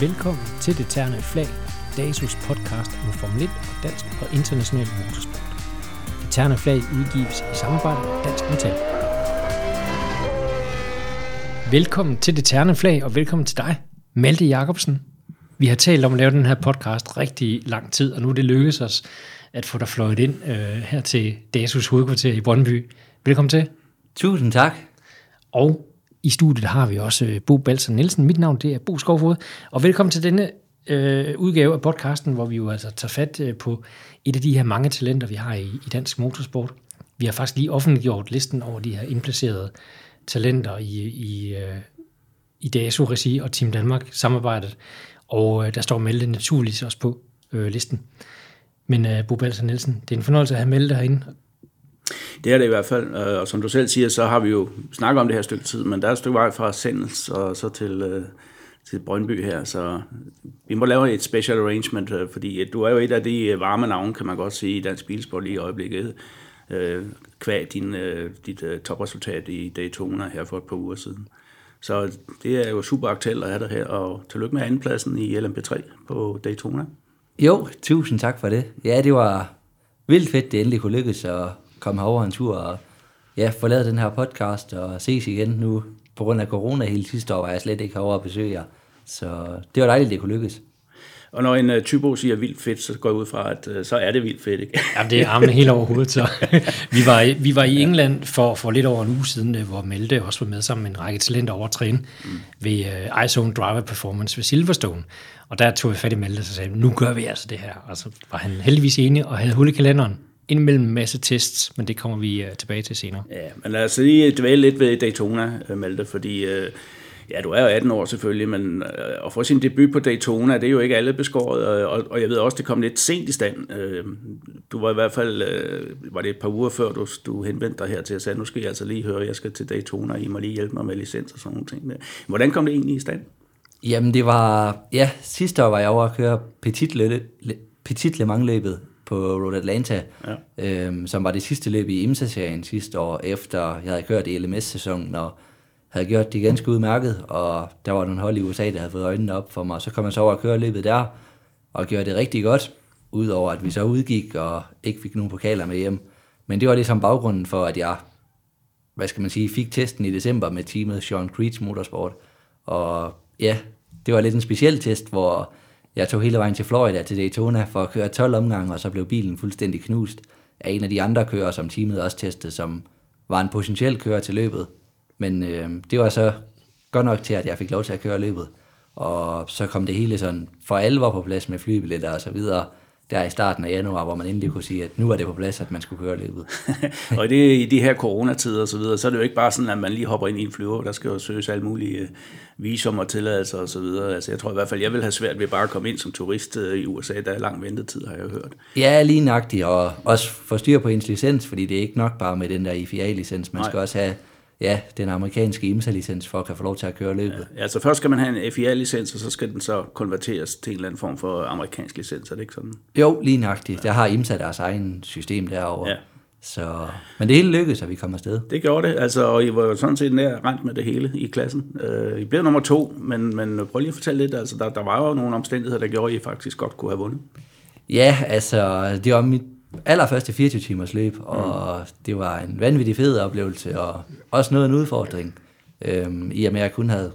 Velkommen til Det Terne Flag, DASUS podcast om Formel 1 og dansk og international motorsport. Det Terne Flag udgives i samarbejde med Dansk Metal. Velkommen til Det Terne Flag, og velkommen til dig, Malte Jacobsen. Vi har talt om at lave den her podcast rigtig lang tid, og nu er det lykkedes os at få dig fløjet ind øh, her til DASUS hovedkvarter i Brøndby. Velkommen til. Tusind tak. Og i studiet har vi også øh, Bo Balser Nielsen. Mit navn det er Bo Skovfod. Og velkommen til denne øh, udgave af podcasten, hvor vi jo altså tager fat øh, på et af de her mange talenter, vi har i, i dansk motorsport. Vi har faktisk lige offentliggjort listen over de her indplacerede talenter i, i, øh, i DSU-regi og Team Danmark samarbejdet. Og øh, der står Melde naturligvis også på øh, listen. Men øh, Bo Balser Nielsen, det er en fornøjelse at have Melde herinde. Det er det i hvert fald, øh, og som du selv siger, så har vi jo snakket om det her stykke tid, men der er et stykke vej fra Sendels og så til, øh, til Brøndby her, så vi må lave et special arrangement, øh, fordi du er jo et af de varme navne, kan man godt sige, i dansk bilsport lige i øjeblikket, kvæg din, dit topresultat i Daytona her for et par uger siden. Så det er jo super aktuelt at have dig her, og tillykke med andenpladsen i LMP3 på Daytona. Jo, tusind tak for det. Ja, det var vildt fedt, det endelig kunne lykkes at komme herover en tur og ja, få lavet den her podcast og ses igen nu. På grund af corona hele sidste år var jeg slet ikke herovre at besøge jer. Så det var dejligt, det kunne lykkes. Og når en uh, typo siger vildt fedt, så går jeg ud fra, at uh, så er det vildt fedt, ikke? Ja, det er armene helt over hovedet. Så. vi, var, vi var i England for, for lidt over en uge siden, øh, hvor Melte også var med sammen med en række talenter over at træne mm. ved uh, iZone Driver Performance ved Silverstone. Og der tog jeg fat i Melte og sagde, nu gør vi altså det her. Og så var han heldigvis enig og havde hul i kalenderen indimellem en masse tests, men det kommer vi uh, tilbage til senere. Ja, men lad os lige dvæle lidt ved Daytona, Malte, fordi uh, ja, du er jo 18 år selvfølgelig, men at få sin debut på Daytona, det er jo ikke alle beskåret, og, og jeg ved også, det kom lidt sent i stand. Du var i hvert fald, var det et par uger før, du, du henvendte dig her til at sige, nu skal jeg altså lige høre, jeg skal til Daytona, I må lige hjælpe mig med licens og sådan nogle ting. Hvordan kom det egentlig i stand? Jamen det var, ja, sidste år var jeg over at køre Petit Le, Petit Le Mans løbet på Road Atlanta, ja. øhm, som var det sidste løb i IMSA-serien sidste år, efter jeg havde kørt i LMS-sæsonen, og havde gjort det ganske udmærket, og der var nogle hold i USA, der havde fået øjnene op for mig. Så kom jeg så over at køre løbet der, og gjorde det rigtig godt, udover at vi så udgik og ikke fik nogen pokaler med hjem. Men det var ligesom baggrunden for, at jeg, hvad skal man sige, fik testen i december med teamet Sean Creech Motorsport. Og ja, det var lidt en speciel test, hvor jeg tog hele vejen til Florida til Daytona for at køre 12 omgange, og så blev bilen fuldstændig knust af en af de andre kører, som teamet også testede, som var en potentiel kører til løbet. Men øh, det var så godt nok til, at jeg fik lov til at køre løbet. Og så kom det hele sådan for alvor på plads med flybilletter og så videre der i starten af januar, hvor man endelig kunne sige, at nu er det på plads, at man skulle køre løbet. og det, i de her coronatider og så videre, så er det jo ikke bare sådan, at man lige hopper ind i en flyver, der skal jo søges alle mulige øh, visum og tilladelser og så videre. Altså, jeg tror i hvert fald, jeg vil have svært ved bare at komme ind som turist øh, i USA, der er lang ventetid, har jeg hørt. Ja, lige nøjagtigt, og også få styr på ens licens, fordi det er ikke nok bare med den der IFIA-licens, man Nej. skal også have ja, den amerikanske IMSA-licens for at kan få lov til at køre løbet. Ja, altså først skal man have en FIA-licens, og så skal den så konverteres til en eller anden form for amerikansk licens, er det ikke sådan? Jo, lige nøjagtigt. Der har IMSA deres egen system derovre. Ja. Så, men det hele lykkedes, at vi kom afsted. Det gjorde det, altså, og I var jo sådan set nær rent med det hele i klassen. Uh, I blev nummer to, men, men prøv lige at fortælle lidt, altså, der, der var jo nogle omstændigheder, der gjorde, at I faktisk godt kunne have vundet. Ja, altså, det var mit allerførste 24 timers løb, og mm. det var en vanvittig fed oplevelse, og også noget en udfordring, øhm, i og med at jeg kun havde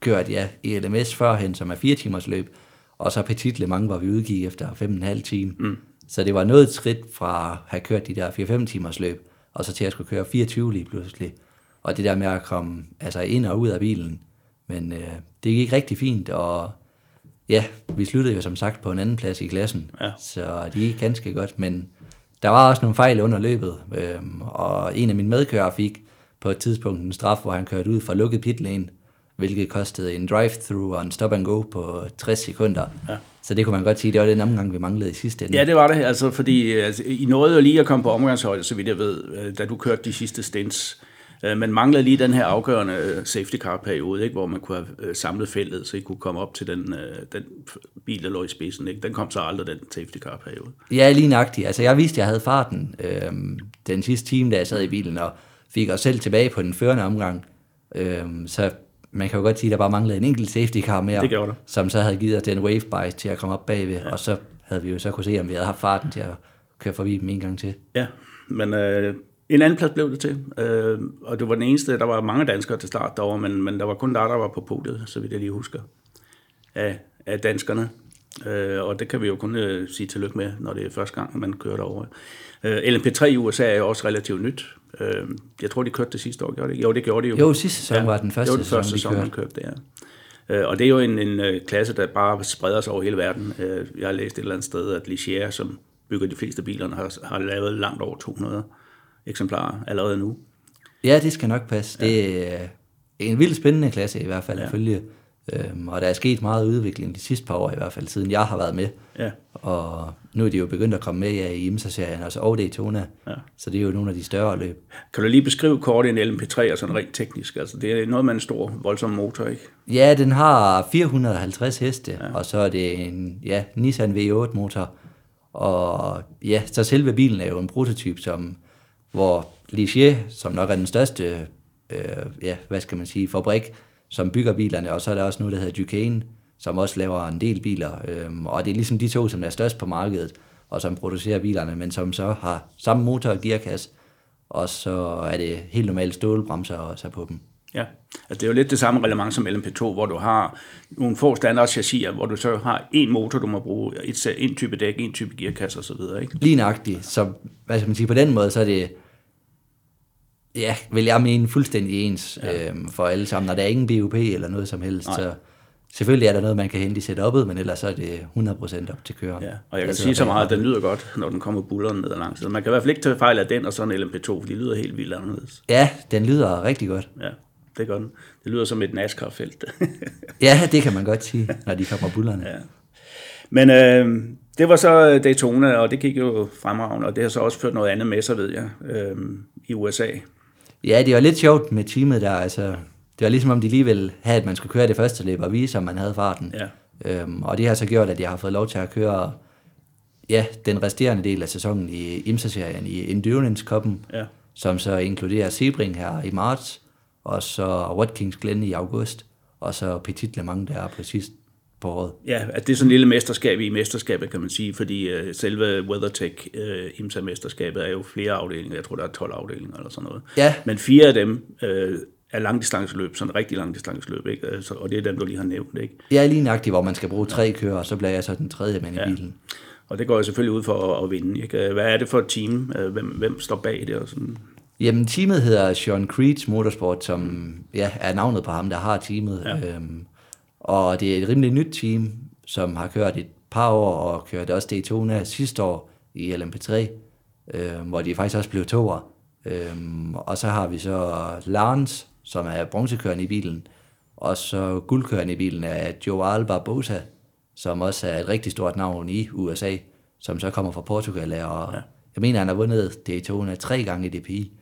kørt ja, i LMS førhen, som er 4 timers løb, og så Petit Le Mans, hvor vi udgik efter 5,5 time. Mm. Så det var noget skridt fra at have kørt de der 4-5 timers løb, og så til at skulle køre 24 lige pludselig. Og det der med at komme altså ind og ud af bilen. Men øh, det gik rigtig fint, og ja, vi sluttede jo som sagt på en anden plads i klassen, ja. så det gik ganske godt, men der var også nogle fejl under løbet, øhm, og en af mine medkører fik på et tidspunkt en straf, hvor han kørte ud fra lukket pitlane, hvilket kostede en drive-through og en stop-and-go på 60 sekunder. Ja. Så det kunne man godt sige, det var den omgang, vi manglede i sidste ende. Ja, det var det, altså, fordi altså, I nåede jo lige at komme på omgangshøjde, så vidt jeg ved, øh, da du kørte de sidste stints. Øh, man manglede lige den her afgørende øh, safety car periode, ikke, hvor man kunne have øh, samlet feltet, så I kunne komme op til den, den bil, der lå i spidsen. Ikke? Den kom så aldrig, den safety car periode. Ja, lige nøjagtigt. Altså, jeg vidste, at jeg havde farten øhm, den sidste time, da jeg sad i bilen, og fik os selv tilbage på den førende omgang. Øhm, så man kan jo godt sige, at der bare manglede en enkelt safety car mere, Det gjorde der. som så havde givet os den wave bike til at komme op bagved, ja. og så havde vi jo så kunne se, om vi havde haft farten til at køre forbi dem en gang til. Ja, men øh, en anden plads blev det til, øh, og det var den eneste, der var mange danskere til start derovre, men, men der var kun der, der var på podiet, så vidt jeg lige husker, af, af danskerne. Øh, og det kan vi jo kun øh, sige tillykke med, når det er første gang, man kører derovre. Øh, LMP3 i USA er jo også relativt nyt. Øh, jeg tror, de kørte det sidste år, gjorde det? Jo, det gjorde de jo. Jo, sidste sæson var den første det var den første sæson, vi sæson, man kørte. ja. Øh, og det er jo en, en øh, klasse, der bare spreder sig over hele verden. Øh, Jeg har læst et eller andet sted, at Ligier, som bygger de fleste bilerne, har, har lavet langt over 200 eksemplarer allerede nu. Ja, det skal nok passe. Ja. Det er en vildt spændende klasse i hvert fald ja. følge. Øhm, og der er sket meget udvikling de sidste par år i hvert fald, siden jeg har været med. Ja. Og nu er de jo begyndt at komme med ja, i IMSA-serien, altså og Daytona. Ja. Så det er jo nogle af de større løb. Kan du lige beskrive kort en LMP3 og sådan rent teknisk? Altså, det er noget med en stor, voldsom motor, ikke? Ja, den har 450 heste, ja. og så er det en ja, Nissan V8-motor. Og ja, så selve bilen er jo en prototyp, som, hvor Ligier, som nok er den største øh, ja, hvad skal man sige, fabrik, som bygger bilerne, og så er der også noget, der hedder Duquesne, som også laver en del biler, øhm, og det er ligesom de to, som er størst på markedet, og som producerer bilerne, men som så har samme motor og gearkasse, og så er det helt normalt stålbremser også på dem. Ja, altså det er jo lidt det samme reglement som LMP2, hvor du har nogle få standard chassiser, hvor du så har en motor, du må bruge, et, en type dæk, en type gearkasse osv., ikke? Lige nøjagtigt, så hvad skal man sige, på den måde, så er det, ja, vil jeg mene fuldstændig ens ja. øhm, for alle sammen, og der er ingen BUP eller noget som helst, Nej. så selvfølgelig er der noget, man kan hente i setup'et, men ellers så er det 100% op til køren. Ja, og jeg kan Altså, sige så meget, at den lyder godt, når den kommer bulleren ned ad langs. Man kan i hvert fald ikke tage fejl af den og sådan en LMP2, for de lyder helt vildt anderledes. Ja, den lyder rigtig godt. Ja, det gør den. Det lyder som et NASCAR-felt. Ja, det kan man godt sige, når de kommer bullerne. Ja. Men øh, det var så Daytona, og det gik jo fremragende, og det har så også ført noget andet med sig, ved jeg, øh, i USA. Ja, det var lidt sjovt med teamet der, altså, det var ligesom om de lige ville have, at man skulle køre det første løb og vise, om man havde farten. Ja. Øhm, og det har så gjort, at jeg har fået lov til at køre ja, den resterende del af sæsonen i IMSA-serien i Endurance Cup'en, Ja. som så inkluderer Sebring her i marts, og så Watkins Glen i august, og så Petit Le Mans der på sidst på året. Ja, at det er sådan et lille mesterskab i mesterskabet, kan man sige, fordi øh, selve WeatherTech øh, IMSA-mesterskabet er jo flere afdelinger. Jeg tror, der er 12 afdelinger eller sådan noget. Ja. Men fire af dem øh, er langdistanceløb, sådan rigtig langdistanceløb, ikke? Altså, og det er dem, du lige har nævnt, ikke? Jeg er lige nøjagtig, hvor man skal bruge tre kører, og så bliver jeg så den tredje mand i bilen. Og det går jeg selvfølgelig ud for at, at vinde, ikke? Hvad er det for et team? Øh, Hvem, hvem står bag det? Og sådan? Jamen, teamet hedder Sean Creeds Motorsport, som ja, er navnet på ham, der har teamet. Ja. Øhm, og det er et rimelig nyt team, som har kørt et par år, og kørt også Daytona sidste år i LMP3, øhm, hvor de faktisk også blev toer. Øhm, og så har vi så Lance, som er bronzekørende i bilen, og så guldkørende i bilen er Joao Barbosa, som også er et rigtig stort navn i USA, som så kommer fra Portugal, og ja. jeg mener, han har vundet Daytona tre gange i DPI,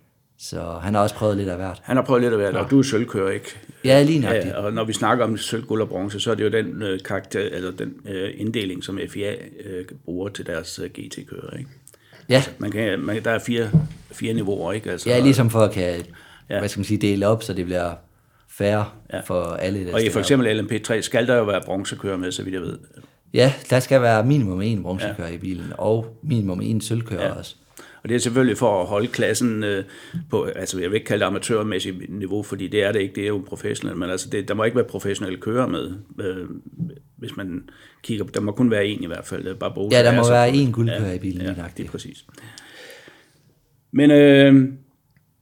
så han har også prøvet lidt af hvert. Han har prøvet lidt at være der, og du er sølvkører, ikke? Ja, lige nok. Ja, og når vi snakker om sølv, guld og bronze, så er det jo den, øh, karakter, eller den øh, inddeling, som FIA øh, bruger til deres øh, GT-kører, ikke? Ja, Man kan, man, der er fire, fire niveauer, ikke? Altså, ja, ligesom for at kan, Ja. hvad skal man sige, dele op, så det bliver færre ja. for alle. Der Og i for op. eksempel LMP3 skal der jo være bronzekører med, så vidt jeg ved. Ja, der skal være minimum en bronzekører ja. i bilen, og minimum en sølvkører ja. også. Og det er selvfølgelig for at holde klassen øh, på, altså jeg vil ikke kalde det amatørmæssigt niveau, fordi det er det ikke, det er jo professionelt, men altså det, der må ikke være professionelle kører med, øh, hvis man kigger der må kun være en i hvert fald, øh, bare bruge Ja, der må være én guldkører i bilen, ja, det er præcis. Men øh,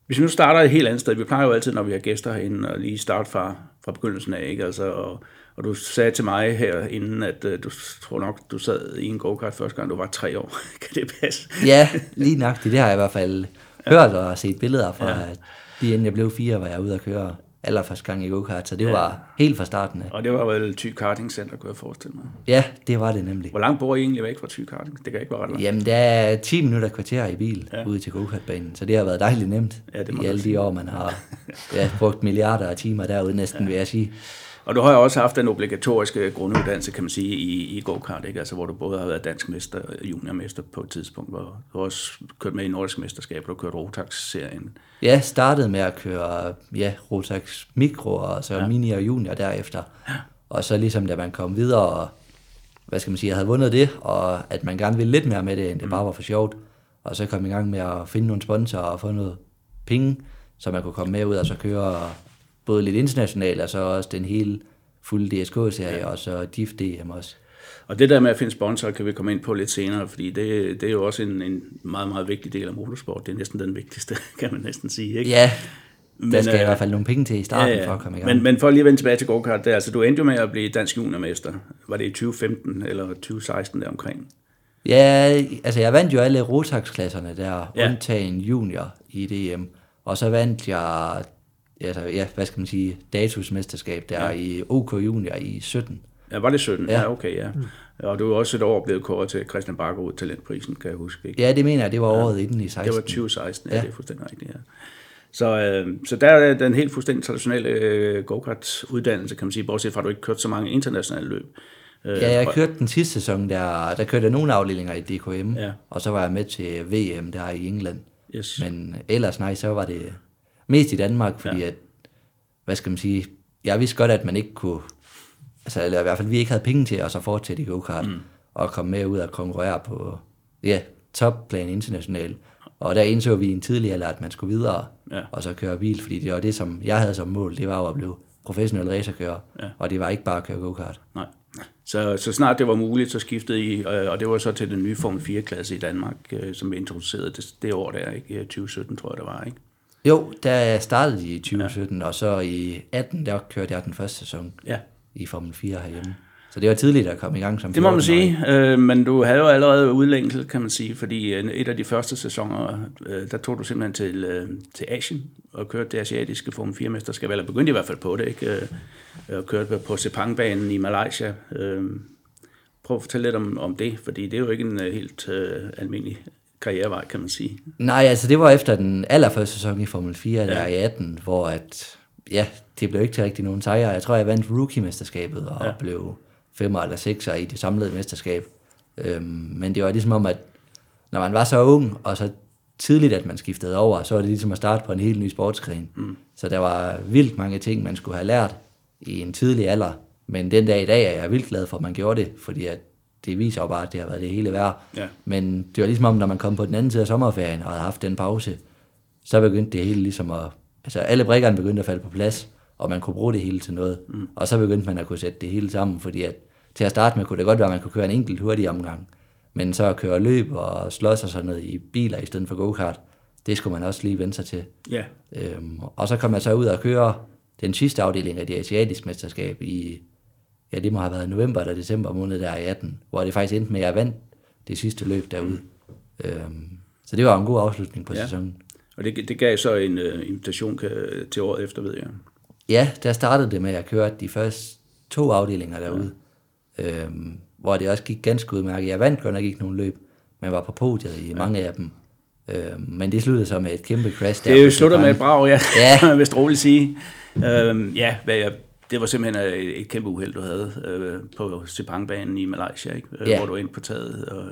hvis vi nu starter et helt andet sted, vi plejer jo altid, når vi har gæster herinde, at lige starte fra, fra begyndelsen af, ikke? Altså, og, og du sagde til mig her inden, at øh, du tror nok, du sad i en go-kart første gang, du var tre år. kan det passe? Ja, lige nøjagtigt. Det har jeg i hvert fald hørt og set billeder fra, ja. lige inden jeg blev fire, var jeg ude at køre allerførste gang i go-kart, så det ja. var helt fra starten af. Og det var vel Thy Karting Center, kunne jeg forestille mig. Ja, det var det nemlig. Hvor langt bor I egentlig væk fra Thy Karting? Det kan ikke være ret langt. Jamen, der er 10 minutter kvarter i bil ja. ude til go-kartbanen, så det har været dejligt nemt Ja, det må i alle sige. de år, man har ja, brugt milliarder af timer derude næsten, ja. vil jeg sige. Og du har jo også haft den obligatoriske grunduddannelse, kan man sige, i, i go-kart, ikke? Altså, hvor du både har været dansk mester og juniormester på et tidspunkt, hvor du har også kørt med i nordisk mesterskab, du har kørt Rotax-serien. Ja, startede med at køre ja, Rotax Mikro og så ja. Mini og Junior derefter. Ja. Og så ligesom da man kom videre, og, hvad skal man sige, jeg havde vundet det, og at man gerne ville lidt mere med det, end det mm. bare var for sjovt. Og så kom jeg i gang med at finde nogle sponsorer og få noget penge, så man kunne komme med ud og så køre både lidt internationalt, og så også den hele fulde DSK-serie, ja. og så DIF DM også. Og det der med at finde sponsorer, kan vi komme ind på lidt senere, fordi det, det er jo også en, en meget, meget vigtig del af motorsport. Det er næsten den vigtigste, kan man næsten sige. Ikke? Ja, men, der skal øh, i hvert fald nogle penge til i starten, ja, ja. for at komme i gang. Men, men for lige at vende tilbage til go-kart, der, altså du endte jo med at blive dansk juniormester. Var det i 2015 eller 2016 der omkring? Ja, altså jeg vandt jo alle Rotax-klasserne der, ja. undtagen junior i DM. Og så vandt jeg altså, ja, hvad skal man sige, datusmesterskab der ja. i OK Junior i 17. Ja, var det 17? Ja, ja okay, ja. Mm. Og du er også et år blevet kåret til Christian Bakker talentprisen, kan jeg huske. Ikke? Ja, det mener jeg, det var året ja. inden i 16. Det var 2016, ja, ja. det er fuldstændig rigtigt, ja. Så, øh, så der er den helt fuldstændig traditionelle øh, go-kart-uddannelse, kan man sige, bortset fra, at du ikke kørt så mange internationale løb. Øh, ja, jeg kørte den sidste sæson, der, der kørte jeg nogle afdelinger i DKM, ja. og så var jeg med til VM der i England. Yes. Men ellers nej, så var det mest i Danmark, fordi ja. at, hvad skal man sige, jeg vidste godt, at man ikke kunne, altså eller i hvert fald vi ikke havde penge til at så fortsætte i go-kart, mm. og komme med ud og konkurrere på, ja, topplan internationalt. Og der indså vi en tidlig alder, at man skulle videre, ja. og så køre bil, fordi det var det, som jeg havde som mål, det var jo at blive professionel racerkører, ja. og det var ikke bare at køre go-kart. Nej. Så, så snart det var muligt, så skiftede I, og det var så til den nye Formel 4-klasse i Danmark, øh, som vi introducerede det, det år der, ikke? 2017 tror jeg det var, ikke? Jo, der startede i 2017, ja. og så i 18, der kørte jeg den første sæson ja. i Formel 4 herhjemme. Så det var tidligt at komme i gang som Det må man sige, øh, men du havde jo allerede udlængsel, kan man sige, fordi et af de første sæsoner, øh, der tog du simpelthen til, øh, til Asien og kørte det asiatiske Formel 4-mesterskab, eller begyndte i hvert fald på det, ikke? Øh, og kørte på Sepang-banen i Malaysia. Øh, prøv at fortælle lidt om, om det, fordi det er jo ikke en øh, helt øh, almindelig karrierevej, kan man sige. Nej, altså det var efter den allerførste sæson i Formel 4, der ja. i 18, hvor at, ja, det blev ikke til rigtig nogen sejre. Jeg tror, jeg vandt rookie-mesterskabet og ja. blev femmer eller sekser i det samlede mesterskab. Øhm, men det var ligesom om, at når man var så ung, og så tidligt, at man skiftede over, så var det ligesom at starte på en helt ny sportsgren. Mm. Så der var vildt mange ting, man skulle have lært i en tidlig alder. Men den dag i dag er jeg vildt glad for, at man gjorde det, fordi at det viser jo bare, at det har været det hele værd. Ja. Men det var ligesom om, når man kom på den anden side af sommerferien og havde haft den pause, så begyndte det hele ligesom at... Altså alle brikkerne begyndte at falde på plads, og man kunne bruge det hele til noget. Mm. Og så begyndte man at kunne sætte det hele sammen, fordi at til at starte med kunne det godt være, at man kunne køre en enkelt hurtig omgang. Men så at køre løb og slås og sådan noget i biler i stedet for go-kart, det skulle man også lige vende sig til. Yeah. Øhm, og så kom man så ud og køre den sidste afdeling af det asiatiske mesterskab i ja, det må have været november eller december måned der i 18, hvor det faktisk endte med, at jeg vandt det sidste løb derude. Mm. Øhm, så det var en god afslutning på ja. sæsonen. Og det, det gav så en uh, invitation til året efter, ved jeg. Ja, der startede det med, at jeg kørte de første to afdelinger derude, ja. øhm, hvor det også gik ganske udmærket. Jeg vandt godt nok ikke nogen løb, men var på podiet i ja. mange af dem. Øhm, men det sluttede så med et kæmpe crash. Der det slutter med et brag, ja, ja. hvis roligt sige. Øhm, ja, hvad jeg det var simpelthen et, et kæmpe uheld, du havde øh, på Sepang-banen i Malaysia, ikke? Øh, ja. hvor du ind på taget. Og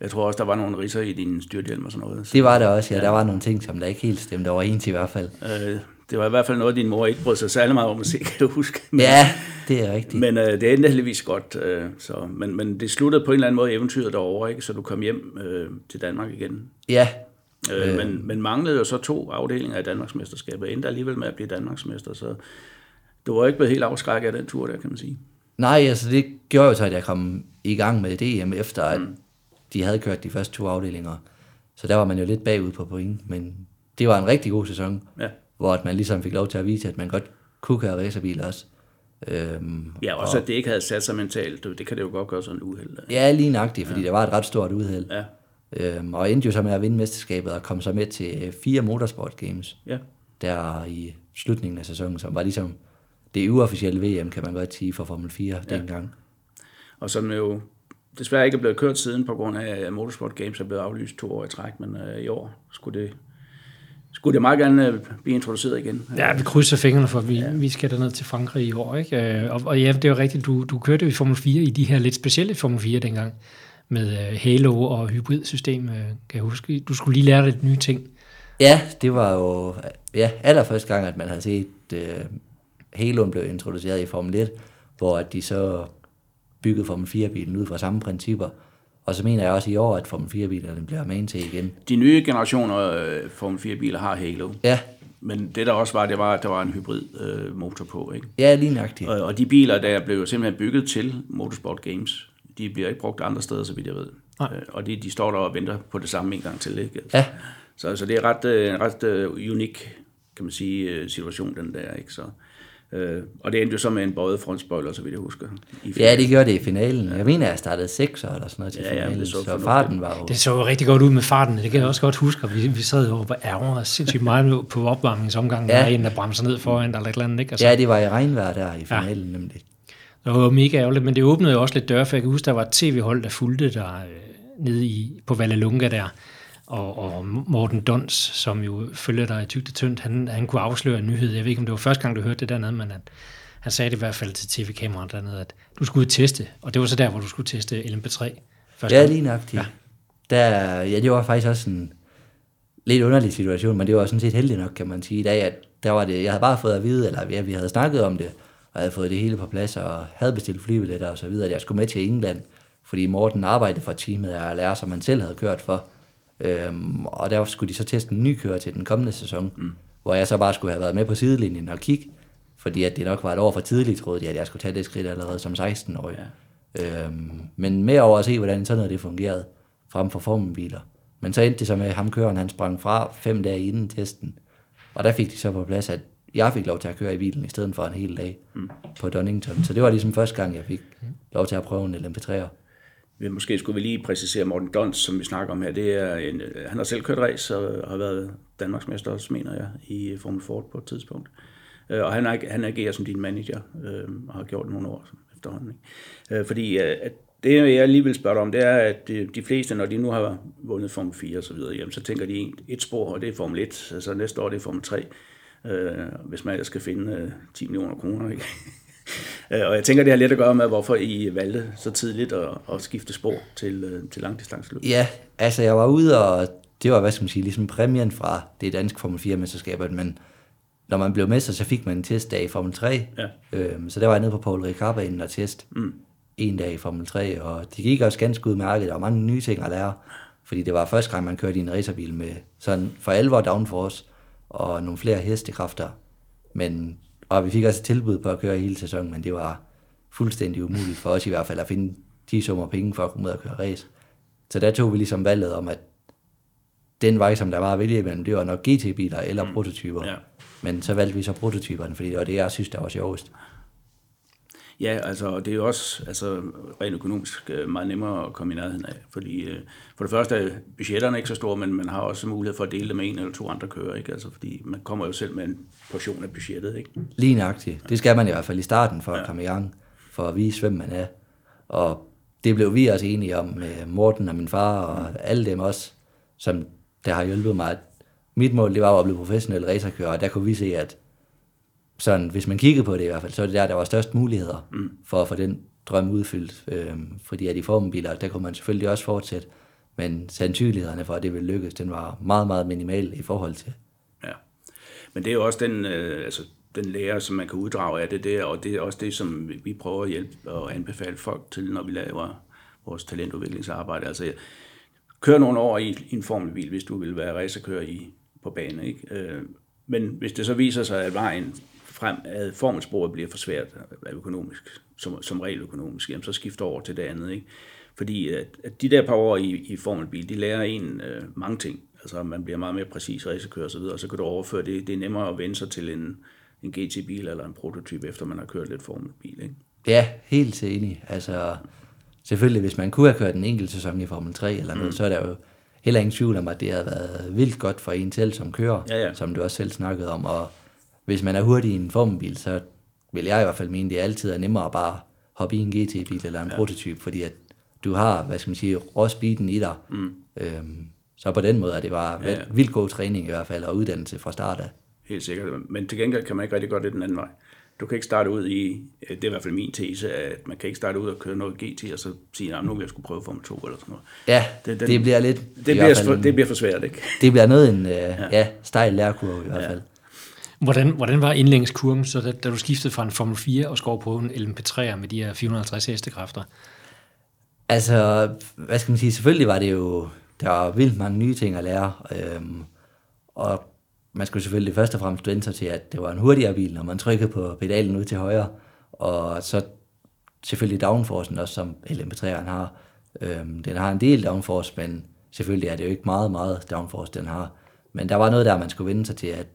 jeg tror også, der var nogle riser i din styrthjelm og sådan noget. Så, det var der også, ja. ja. Der var nogle ting, som der ikke helt stemte overens i hvert fald. Øh, det var i hvert fald noget, din mor ikke brød sig særlig meget om at se, kan du huske. Men, ja, det er rigtigt. Men øh, det endte heldigvis godt. Øh, så, men, men det sluttede på en eller anden måde eventyret derovre, ikke? så du kom hjem øh, til Danmark igen. Ja. Øh, øh. Men, men manglede jo så to afdelinger af Danmarksmesterskabet. Endte alligevel med at blive Danmarksmester, så du var ikke blevet helt afskrækket af den tur der, kan man sige. Nej, altså det gjorde jo så, at jeg kom i gang med DM, efter at mm. de havde kørt de første to afdelinger. Så der var man jo lidt bagud på point, men det var en rigtig god sæson, ja. hvor at man ligesom fik lov til at vise, at man godt kunne køre racerbil også. Øhm, ja, også og, at det ikke havde sat sig mentalt, det kan det jo godt gøre sådan en uheld. Ja, lige nøjagtigt, fordi ja. det var et ret stort uheld. Ja. Øhm, og endte jo så med at vinde mesterskabet og kom så med til fire motorsport games, ja. der i slutningen af sæsonen, som var ligesom det uofficielle VM, kan man godt sige, for Formel 4 ja. dengang. Og som jo desværre ikke er blevet kørt siden, på grund af, at Motorsport Games er blevet aflyst to år i træk, men øh, i år skulle det, skulle det meget gerne øh, blive introduceret igen. Ja, vi krydser fingrene for, at vi, ja. vi skal derned til Frankrig i år. Ikke? Øh, og, og ja, det er jo rigtigt, du, du kørte i Formel 4 i de her lidt specielle Formel 4 dengang, med uh, Halo og hybridsystem, kan jeg huske. Du skulle lige lære dig nye ting. Ja, det var jo ja, allerførste gang, at man havde set uh, Haloen blev introduceret i Formel 1, hvor at de så byggede Formel 4-bilen ud fra samme principper. Og så mener jeg også i år, at Formel 4-bilerne bliver med til igen. De nye generationer øh, Formel 4-biler har Halo. Ja. Men det der også var, det var, at der var en hybrid øh, motor på. Ikke? Ja, lige nøjagtigt. Og, og de biler, der blev simpelthen bygget til Motorsport Games, de bliver ikke brugt andre steder, så vidt jeg ved. Nej. Øh, og de, de står der og venter på det samme en gang til. Ikke? Ja. Så, så det er ret, øh, en ret uh, unik kan man sige, øh, situation, den der. Ikke? Så, Øh, og det endte jo så med en bøjet frontspoiler, så vidt jeg husker. I ja, det gjorde det i finalen. Jeg mener, jeg startede 6 eller sådan noget til ja, finalen, ja, det så, så farten var jo... Det så jo rigtig godt ud med farten, det kan jeg også godt huske, vi, vi sad jo og ærger sindssygt meget på opvarmningsomgangen, ja. der er en, der bremser ned foran, der eller et eller andet, ikke? Altså, ja, det var i regnvejr der i finalen, ja. nemlig. Det var mega ærgerligt, men det åbnede jo også lidt døre, for jeg kan huske, der var et tv-hold, der fulgte der øh, nede i, på Vallelunga der, og, og Morten Dons, som jo følger dig i tygte tyndt, han, han kunne afsløre en nyhed. Jeg ved ikke, om det var første gang, du hørte det dernede, men han, han sagde det i hvert fald til tv-kameraet dernede, at du skulle teste, og det var så der, hvor du skulle teste LMP3. Første ja, lige nok. Ja. Der, ja, det var faktisk også en lidt underlig situation, men det var sådan set heldig nok, kan man sige, i dag, at der var det, jeg havde bare fået at vide, eller ja, vi havde snakket om det, og jeg havde fået det hele på plads, og havde bestilt flybilletter og så videre, at jeg skulle med til England, fordi Morten arbejdede for teamet af lærer, som man selv havde kørt for, Øhm, og der skulle de så teste en ny kører til den kommende sæson, mm. hvor jeg så bare skulle have været med på sidelinjen og kigge, fordi at det nok var et år for tidligt, troede de, at jeg skulle tage det skridt allerede som 16-årig. Ja. Øhm, men med over at se, hvordan sådan noget det fungerede, frem for formelbiler. Men så endte det så med, at ham køren, han sprang fra fem dage inden testen, og der fik de så på plads, at jeg fik lov til at køre i bilen i stedet for en hel dag mm. på Donington. Så det var ligesom første gang, jeg fik lov til at prøve en LMP3'er vi måske skulle vi lige præcisere Morten Dons, som vi snakker om her. Det er en, øh, han har selv kørt race og har været Danmarksmester også, mener jeg, i Formel Ford på et tidspunkt. Øh, og han, han agerer som din manager, øh, og har gjort det nogle år efterhånden. Ikke? Øh, fordi øh, at det, jeg lige vil spørge dig om, det er, at de fleste, når de nu har vundet Formel 4 og så videre, jamen, så tænker de et spor, og det er Formel 1, altså næste år det er Formel 3, hvis man skal finde 10 millioner kroner. Ikke? Øh, og jeg tænker, det har lidt at gøre med, hvorfor I valgte så tidligt at, at skifte spor til, øh, til langdistanceløb. Ja, altså jeg var ude, og det var, hvad skal man sige, ligesom præmien fra det danske Formel 4-mesterskabet, men når man blev mester, så fik man en testdag i Formel 3. Ja. Øhm, så der var jeg nede på Paul Ricard inden og test mm. en dag i Formel 3, og det gik også ganske udmærket. Der var mange nye ting at lære, fordi det var første gang, man kørte i en racerbil med sådan for alvor downforce og nogle flere hestekræfter. Men og vi fik også et tilbud på at køre hele sæsonen, men det var fuldstændig umuligt for os i hvert fald at finde de summer penge for at komme ud og køre race. Så der tog vi ligesom valget om, at den vej, som der var at vælge imellem, det var nok GT-biler eller mm. prototyper. Ja. Men så valgte vi så prototyperne, fordi det var det, jeg synes, der var sjovest. Ja, altså det er jo også altså, rent økonomisk øh, meget nemmere at komme i nærheden af, fordi øh, for det første er budgetterne ikke så store, men man har også mulighed for at dele det med en eller to andre kører, ikke? Altså, fordi man kommer jo selv med en portion af budgettet. Ikke? Lige nøjagtigt. Det skal man i hvert fald i starten for at ja. komme i gang, for at vise, hvem man er. Og det blev vi også enige om med Morten og min far og alle dem også, som der har hjulpet mig. Mit mål det var at blive professionel racerkører, og der kunne vi se, at sådan, hvis man kiggede på det i hvert fald, så er det der, der var størst muligheder mm. for at få den drøm udfyldt. Øhm, fordi at i formelbiler, der kunne man selvfølgelig også fortsætte, men sandsynlighederne for, at det ville lykkes, den var meget, meget minimal i forhold til. Ja, men det er jo også den, øh, altså, den lære, som man kan uddrage af det der, og det er også det, som vi prøver at hjælpe og anbefale folk til, når vi laver vores talentudviklingsarbejde. Altså, kør nogle år i, i en formelbil, hvis du vil være racerkører i, på banen. Ikke? Øh, men hvis det så viser sig, at vejen frem, at formelsporet bliver for svært økonomisk, som, som regel økonomisk, jamen så skifter over til det andet. Ikke? Fordi at, at de der par år i, i formelbil, de lærer en øh, mange ting. Altså man bliver meget mere præcis racerkører osv., og så kan du overføre det. Det er nemmere at vende sig til en, en GT-bil eller en prototyp, efter man har kørt lidt formelbil. Ikke? Ja, helt enig. Altså, selvfølgelig, hvis man kunne have kørt en enkelt sæson i Formel 3 eller noget, mm. så er der jo heller ingen tvivl om, at det har været vildt godt for en selv som kører, ja, ja. som du også selv snakkede om. Og hvis man er hurtig i en formelbil, så vil jeg i hvert fald mene, det altid er nemmere at bare hoppe i en GT-bil eller en ja. prototyp, fordi at du har, hvad skal man sige, råspeeden i dig. Mm. Øhm, Så på den måde er det bare Ja. ja. vildt god træning i hvert fald, og uddannelse fra start af. Helt sikkert. Men til gengæld kan man ikke rigtig gøre det den anden vej. Du kan ikke starte ud i, øh, det er i hvert fald min tese, at man kan ikke starte ud og køre noget GT, og så sige, at nu vil jeg skulle prøve Formel 2 eller sådan noget. Ja, Det- den- det bliver lidt... Det bliver, fald for, det bliver for svært, ikke? det bliver noget en ja. Ja, stejl lærkurve i hvert fald. Hvordan, hvordan var indlængskurven, så da, da du skiftede fra en Formel 4 og skår på en LMP3'er med de her 450 hestekræfter? Altså, hvad skal man sige, selvfølgelig var det jo, der var vildt mange nye ting at lære, øhm, og man skulle selvfølgelig først og fremmest vente sig til, at det var en hurtigere bil, når man trykkede på pedalen ud til højre, og så selvfølgelig downforcen også, som LMP3'eren har. Øhm, den har en del downforce, men selvfølgelig er det jo ikke meget, meget downforce, den har. Men der var noget der, man skulle vende sig til, at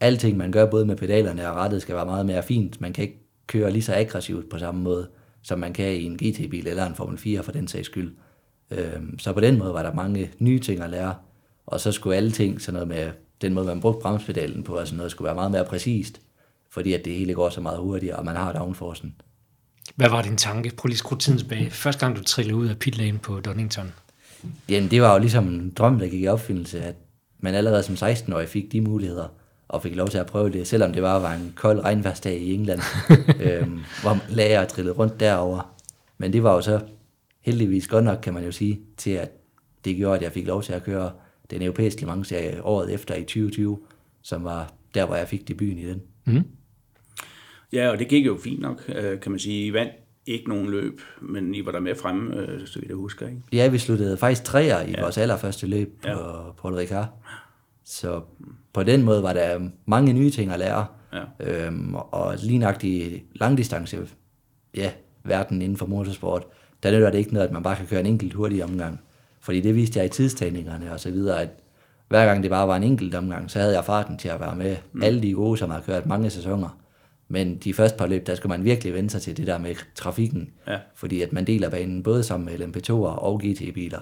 alting, man gør både med pedalerne og rettet, skal være meget mere fint. Man kan ikke køre lige så aggressivt på samme måde, som man kan i en GT-bil eller en Formel 4 for den sags skyld. Øhm, så på den måde var der mange nye ting at lære, og så skulle alle ting, sådan noget med den måde, man brugte bremspedalen på, sådan noget, skulle være meget mere præcist, fordi at det hele går så meget hurtigere, og man har downforcen. Hvad var din tanke? Prøv lige at skrue tiden tilbage. Første gang du trillede ud af pitlane på Donington. Jamen, det var jo ligesom en drøm, der gik i opfyldelse, at man allerede som 16-årig fik de muligheder, og fik lov til at prøve det, selvom det bare var en kold regnværsdag i England, øhm, hvor lager trillede rundt derover. Men det var jo så heldigvis godt nok, kan man jo sige, til at det gjorde, at jeg fik lov til at køre den europæiske Le Mans-serie året efter i 2020, som var der, hvor jeg fik debuten i den. Mm. Ja, og det gik jo fint nok, øh, kan man sige. I vandt ikke nogen løb, men I var der med fremme, øh, så vidt jeg husker, ikke? Ja, vi sluttede faktisk træer i ja. vores allerførste løb på Ja. Paul Ricard. Så på den måde var der mange nye ting at lære. Ja. Øhm, og lige nok i langdistance, ja, verden inden for motorsport, der nytter det ikke noget, at man bare kan køre en enkelt hurtig omgang. Fordi det viste jeg i tidstagningerne og så videre, at hver gang det bare var en enkelt omgang, så havde jeg farten til at være med mm. alle de gode, som har kørt mange sæsoner. Men de første par løb, der skal man virkelig vende sig til det der med trafikken. Ja. Fordi at man deler banen både med LMP2'er og GT-biler.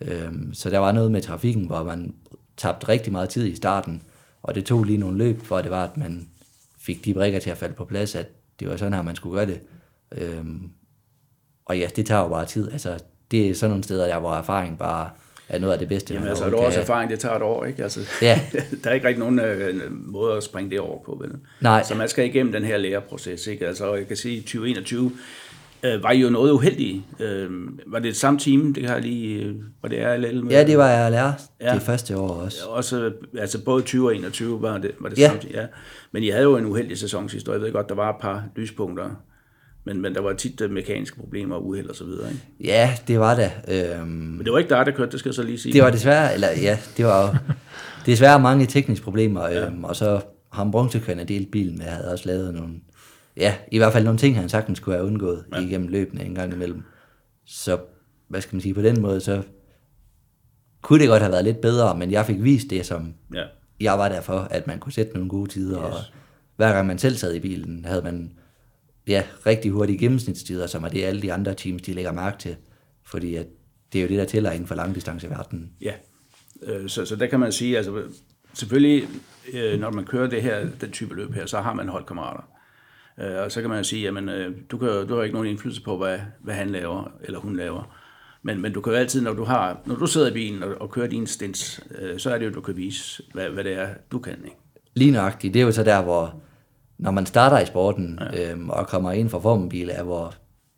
Øhm, så der var noget med trafikken, hvor man tabte rigtig meget tid i starten. Og det tog lige nogle løb, hvor det var, at man fik de brikker til at falde på plads, at det var sådan her, man skulle gøre det. Øhm, og ja, det tager jo bare tid. Altså, det er sådan nogle steder, der hvor erfaring bare er noget af det bedste. Jamen altså, et års erfaring, det tager et år, ikke? Altså, Ja. der er ikke rigtig nogen øh, måde at springe det over på, vel? Nej. Så man skal igennem den her læreproces, ikke? Altså, jeg kan sige, at 2021 øh, var I jo noget uheldige. Øh, var det samme team, det har lige, øh, var det RLL? Med, Ja, det var lære Ja. det første år også. Også, altså både 20 og 21 var det, var det Ja. samme. Ja. Men I havde jo en uheldig sæson sidste år. Jeg ved godt, der var et par lyspunkter. Men, men der var tit øh, mekaniske problemer og uheld og så videre. Ikke? Ja, det var det. Øhm, Men det var ikke dig, der kørte, det skal jeg så lige sige. Det var desværre, eller ja, det var jo desværre mange tekniske problemer, øhm, og så ham bronzekørende delt bilen med, havde også lavet nogle, ja, i hvert fald nogle ting, han sagtens kunne have undgået ja. igennem løbende en gang imellem. Så, hvad skal man sige, på den måde, så kunne det godt have været lidt bedre, men jeg fik vist det, som Ja. jeg var der for, at man kunne sætte nogle gode tider, yes. og hver gang man selv sad i bilen, havde man ja, rigtig hurtige gennemsnitstider, som er det, alle de andre teams, de lægger mærke til, fordi at det er jo det, der tæller inden for langdistanceverdenen. Ja, øh, så, så der kan man sige, altså selvfølgelig, øh, når man kører det her, den type løb her, så har man holdkammerater. Øh, og så kan man jo sige, jamen, øh, du, kan, du har ikke nogen indflydelse på, hvad, hvad han laver, eller hun laver. Men, men du kan jo altid, når du, har, når du sidder i bilen og, og kører dine stints, øh, så er det jo, du kan vise, hvad, hvad det er, du kan. Ikke? Lige nøjagtigt. Det er jo så der, hvor når man starter i sporten ja. øhm, og kommer ind fra formelbil, er, hvor,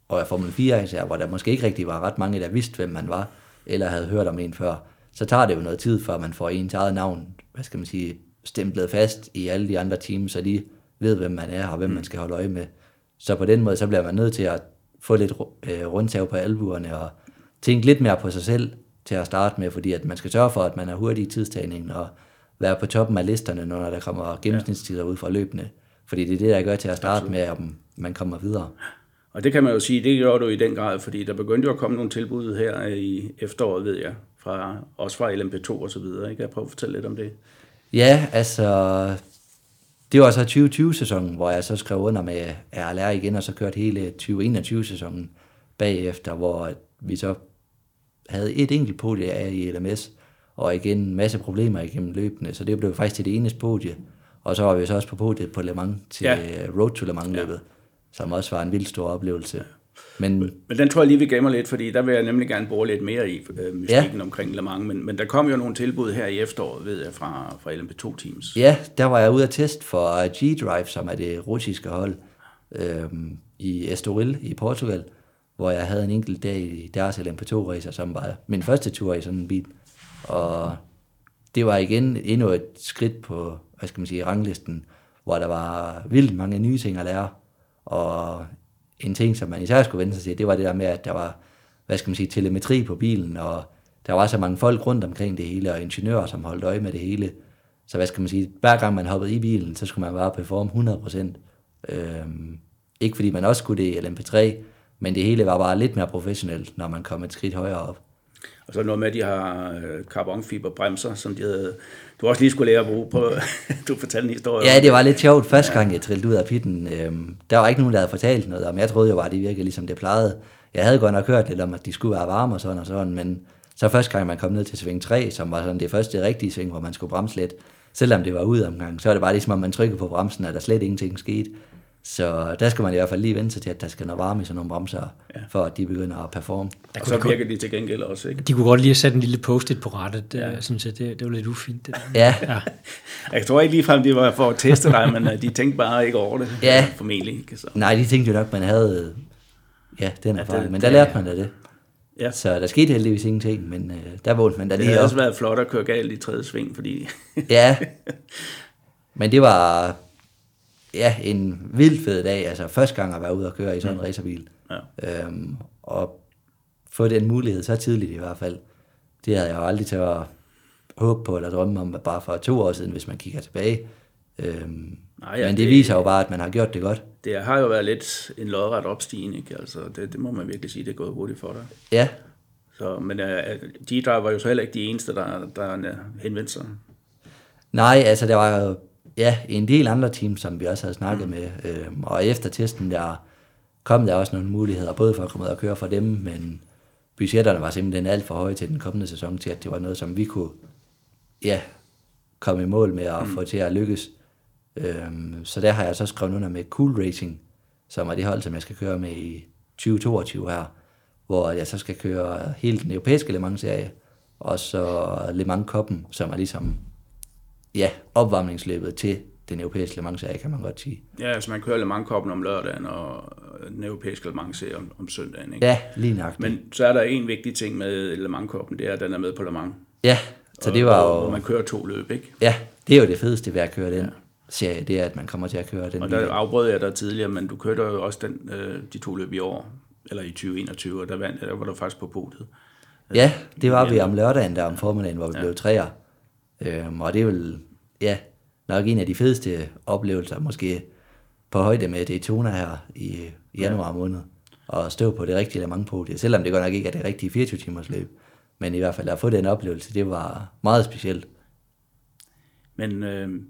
og er Formel 4 især, hvor der måske ikke rigtig var ret mange, der vidste, hvem man var, eller havde hørt om en før, så tager det jo noget tid, før man får ens eget navn, hvad skal man sige, stemplet fast i alle de andre teams, så de ved, hvem man er og hvem mm. man skal holde øje med. Så på den måde, så bliver man nødt til at få lidt øh, rundtav på albuerne og tænke lidt mere på sig selv til at starte med, fordi at man skal sørge for, at man er hurtig i tidstagningen og være på toppen af listerne, når der kommer gennemsnitstider ud fra løbende. Fordi det er det, der gør til at starte Absolut. med, om man kommer videre. Og det kan man jo sige, det gjorde du i den grad, fordi der begyndte jo at komme nogle tilbud her i efteråret, ved jeg, fra, også fra LMP2 og så videre. Ikke? Kan jeg prøve at fortælle lidt om det? Ja, altså, det var så 2020-sæsonen, hvor jeg så skrev under med RLR igen, og så kørte hele 2021-sæsonen bagefter, hvor vi så havde et enkelt podie af i LMS, og igen en masse problemer igennem løbende, så det blev faktisk til det eneste podie. Og så var vi så også på podiet på Le Mans til Ja. ja. Road to Le Mans løbet, ja. som også var en vild stor oplevelse. Men, Men den tror jeg lige, vi gemmer lidt, fordi der vil jeg nemlig gerne bore lidt mere i øh, mystikken ja. omkring Le Mans. Men, men der kom jo nogle tilbud her i efteråret, ved jeg, fra, fra LMP2-teams. ja, der var jeg ude at teste for G-Drive, som er det russiske hold, øhm, i Estoril i Portugal, hvor jeg havde en enkelt dag i deres LMP2-racer, som var min første tur i sådan en bil. Og det var igen endnu et skridt på, hvad skal man sige, ranglisten, hvor der var vildt mange nye ting at lære. Og en ting, som man især skulle vende sig til, det var det der med, at der var, hvad skal man sige, telemetri på bilen, og der var så mange folk rundt omkring det hele, og ingeniører, som holdt øje med det hele. Så hvad skal man sige, hver gang man hoppede i bilen, så skulle man bare performe 100%. Øhm, ikke fordi man også skulle det i LMP3, men det hele var bare lidt mere professionelt, når man kom et skridt højere op. Og så noget med, at de har øh, carbonfiberbremser, som de havde, du også lige skulle lære at bruge på. du fortalte en historie. Ja, det var lidt sjovt første gang, jeg trillede ud af pitten. Øhm, der var ikke nogen, der havde fortalt noget om. Jeg troede jo bare, det virkede ligesom det plejede. Jeg havde godt nok hørt lidt om, at de skulle være varme og sådan og sådan, men så første gang, man kom ned til sving 3, som var sådan det første rigtige sving, hvor man skulle bremse lidt, selvom det var ud omgang, så var det bare ligesom, at man trykkede på bremsen, og der slet ingenting skete. Så der skal man i hvert fald lige vente sig til, at der skal noget varme i sådan nogle bremser, ja. for at de begynder at performe. og så virker de til gengæld også, ikke? De kunne godt lige have sat en lille post-it på rettet, ja. øh, synes jeg. Det, det var lidt ufint. Det der. Ja, Ja. Jeg tror ikke ligefrem, det var for at teste dig, men øh, de tænkte bare ikke over det. Ja. Formentlig ikke. Så. nej, de tænkte jo nok, man havde, ja, den erfaring, det- men der det- lærte man da det. Ja. Så der skete heldigvis ingenting, men øh, der vågnede man da Det lige havde op. også været flot at køre galt i tredje sving, fordi Ja, men det var ja, en vild fed dag. Altså første gang at være ude og køre i sådan en racerbil. Ja. Øhm, og få den mulighed så tidligt i hvert fald. Det havde jeg jo aldrig til at håbe på eller drømme om bare for to år siden, hvis man kigger tilbage. Øhm, Nej, ja, men det, det- viser jo bare, at man har gjort det godt. det har jo været lidt en lodret opstigning. Ikke? Altså, det, det må man virkelig sige, det er gået hurtigt for dig. Ja, Så, men uh, G-Drive var jo så heller ikke de eneste, der, der henvendte sig. Nej, altså der var jo ja, en del andre teams, som vi også havde snakket mm. med, øhm, og efter testen der kom der også nogle muligheder, både for at komme ud og køre for dem, men budgetterne var simpelthen alt for høje til den kommende sæson, til at det var noget, som vi kunne ja, komme i mål med og mm. få til at lykkes. Øhm, så der har jeg så skrevet under med Cool Racing, som er det hold, som jeg skal køre med i 2022 her, hvor jeg så skal køre hele den europæiske Le Mans-serie, og så Le Mans-koppen, som er ligesom ja, opvarmningsløbet til den europæiske Le Mans-serie, kan man godt sige. Ja, altså man kører Le Mans-koppen om lørdagen, og den europæiske Le Mans om, om søndagen. Ikke? Ja, lige nok. Men så er der en vigtig ting med Le Mans-koppen, det er, at den er med på Le Mans. Ja, så det var og, Hvor jo... man kører to løb, ikke? Ja, det er jo det fedeste ved at køre den serie, det er, at man kommer til at køre den Og der afbrød jeg dig tidligere, men du kørte jo også den, øh, de to løb i år, eller i 2021, og der, vandt, der var du faktisk på podiet. Ja, det var vi om lørdagen der om formiddagen, hvor vi ja. blev træer. Øhm, og det er vel, ja, nok en af de fedeste oplevelser, måske på højde med Daytona her i, januar måned. Og stå på det rigtige Le Mans podie, selvom det godt nok ikke er det rigtige 24 timers løb. Men i hvert fald at få den oplevelse, det var meget specielt. Men øh,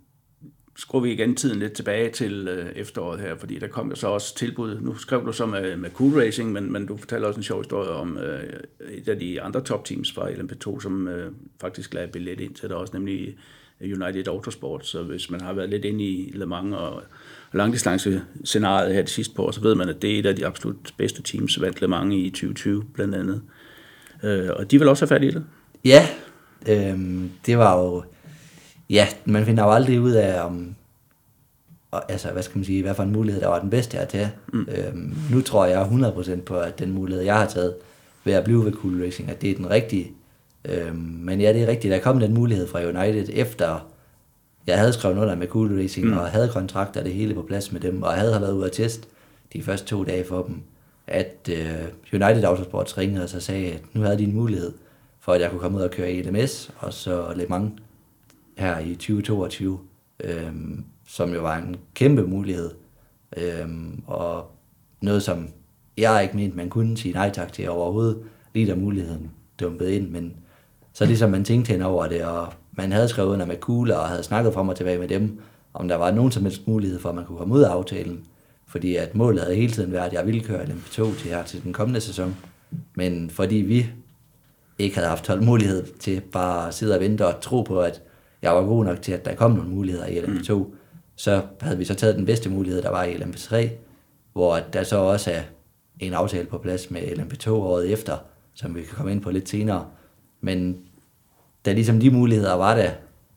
skruer vi igen tiden lidt tilbage til øh, efteråret her, fordi der kom jo så også tilbud. Nu skrev du så med, med Cool Racing, men, men du fortalte også en sjov historie om øh, et af de andre topteams fra LMP2, som øh, faktisk lagde billet ind til dig også, nemlig øh, United Autosport. Så hvis man har været lidt inde i Le Mans og langdistance scenariet her det sidste par år, så ved man, at det er et af de absolut bedste teams, vandt Le Mans i 2020 blandt andet. Øh, og de vil også have fat i det. Ja, øh, det var jo... Ja, man finder jo aldrig ud af, om... Og, altså, hvad skal man sige, hvad for en mulighed, der var den bedste at tage. Mm. Øhm, nu tror jeg 100% på, at den mulighed, jeg har taget ved at blive ved Cool Racing, at det er den rigtige. Øhm, men ja, det er rigtigt, der kom den mulighed fra United efter jeg havde skrevet under med Cool Racing, mm. og havde kontrakter det hele på plads med dem, og havde været ude at teste de første to dage for dem, at uh, United Autosports ringede og så sagde, at nu havde de en mulighed for, at jeg kunne komme ud og køre i LMS, og så Le Mans her i 2022, øhm, som jo var en kæmpe mulighed, øhm, og noget, som jeg ikke mente, man kunne sige nej tak til overhovedet, lige da muligheden dumpede ind, men så ligesom man tænkte hen over det, og man havde skrevet under med Kugler og havde snakket frem og tilbage med dem, om der var nogen som helst mulighed for, at man kunne komme ud af aftalen. Fordi at målet havde hele tiden været, at jeg ville køre LMP2 til her til den kommende sæson. Men fordi vi ikke havde haft mulighed til bare at sidde og vente og tro på, at jeg var god nok til, at der kom nogle muligheder i LMP2, mm. så havde vi så taget den bedste mulighed, der var i LMP3, hvor der så også er en aftale på plads med LMP2 året efter, som vi kan komme ind på lidt senere. Men da ligesom de muligheder var der,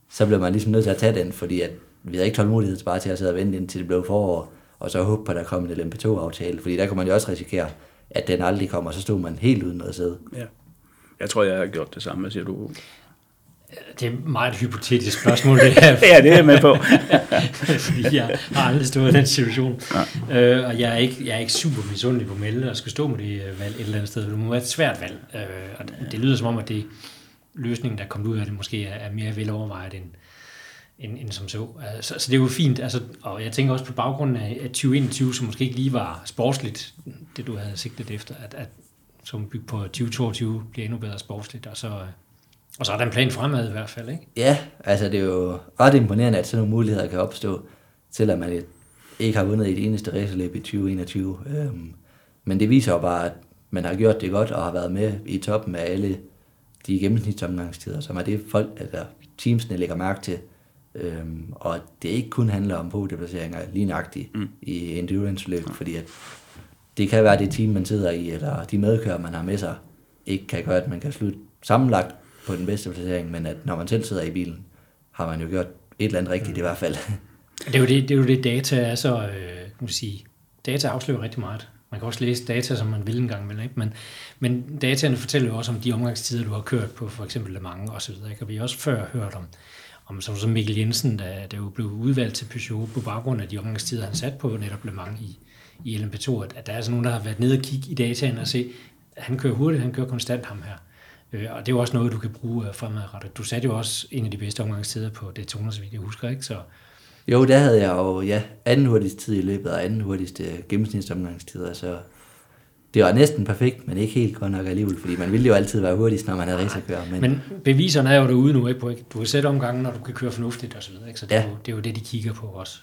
så blev man ligesom nødt til at tage den, fordi at vi havde ikke tålmodighed bare til at sidde og vente indtil det blev forår, og så håbe på, at der kom en LMP2-aftale, fordi der kunne man jo også risikere, at den aldrig kommer, og så stod man helt uden noget sæde. Ja. Jeg tror, jeg har gjort det samme. Siger du? Det er meget et hypotetisk spørgsmål, det her. ja, det er jeg med på. Fordi jeg har aldrig stået i den situation. Ja. Øh, og jeg er, ikke, jeg er ikke super misundelig på Melde og skal stå med det øh, valg et eller andet sted. Det må være et svært valg. Øh, og det, lyder som om, at det løsningen, der er kommet ud af det, måske er, er mere velovervejet end, end, end som så. Altså, så det er jo fint, altså, og jeg tænker også på baggrunden af, at 2021, som måske ikke lige var sportsligt, det du havde sigtet efter, at, at som bygge på 2022 bliver endnu bedre sportsligt, og så, og så er der en plan fremad i hvert fald, ikke? Ja, altså det er jo ret imponerende, at sådan nogle muligheder kan opstå, selvom man ikke har vundet et eneste racerløb i 2021. Øhm, men det viser jo bare, at man har gjort det godt og har været med i toppen af alle de gennemsnitsomgangstider, som er det folk, eller teamsene lægger mærke til. Øhm, og det ikke kun handler om podieplaceringer lige nøjagtigt mm. i endurance-løb, fordi at det kan være det team, man sidder i, eller de medkører, man har med sig, ikke kan gøre, at man kan slutte sammenlagt på den bedste placering, men at når man selv sidder i bilen, har man jo gjort et eller andet rigtigt mm. i hvert fald. Det er jo det, det, er jo det data er så, øh, kan sige, data afslører rigtig meget. Man kan også læse data, som man vil en gang imellem, ikke? Men, men dataene fortæller jo også om de omgangstider, du har kørt på, for eksempel Le Mans og så videre, ikke? Og vi har også før hørt om, om som, som Mikkel Jensen, der, der jo blev udvalgt til Peugeot på baggrund af de omgangstider, han sat på netop Le Mans i, i LMP2, at, der er altså nogen, der har været nede og kigge i dataen og se, at han kører hurtigt, han kører konstant ham her. Øh, og det er jo også noget, du kan bruge øh, fremadrettet. Du satte jo også en af de bedste omgangstider på Daytona, så vidt jeg husker, ikke? Så, jo, der havde jeg jo ja, anden hurtigste tid i løbet, og anden hurtigste gennemsnitsomgangstider, så det var næsten perfekt, men ikke helt godt nok alligevel, fordi man ville jo altid være hurtigst, når man havde racerkører. Men... men beviserne er jo derude nu, ikke? Du kan sætte omgangen, når du kan køre fornuftigt og så videre, ikke? Så det, ja. er jo, det er jo det, de kigger på også.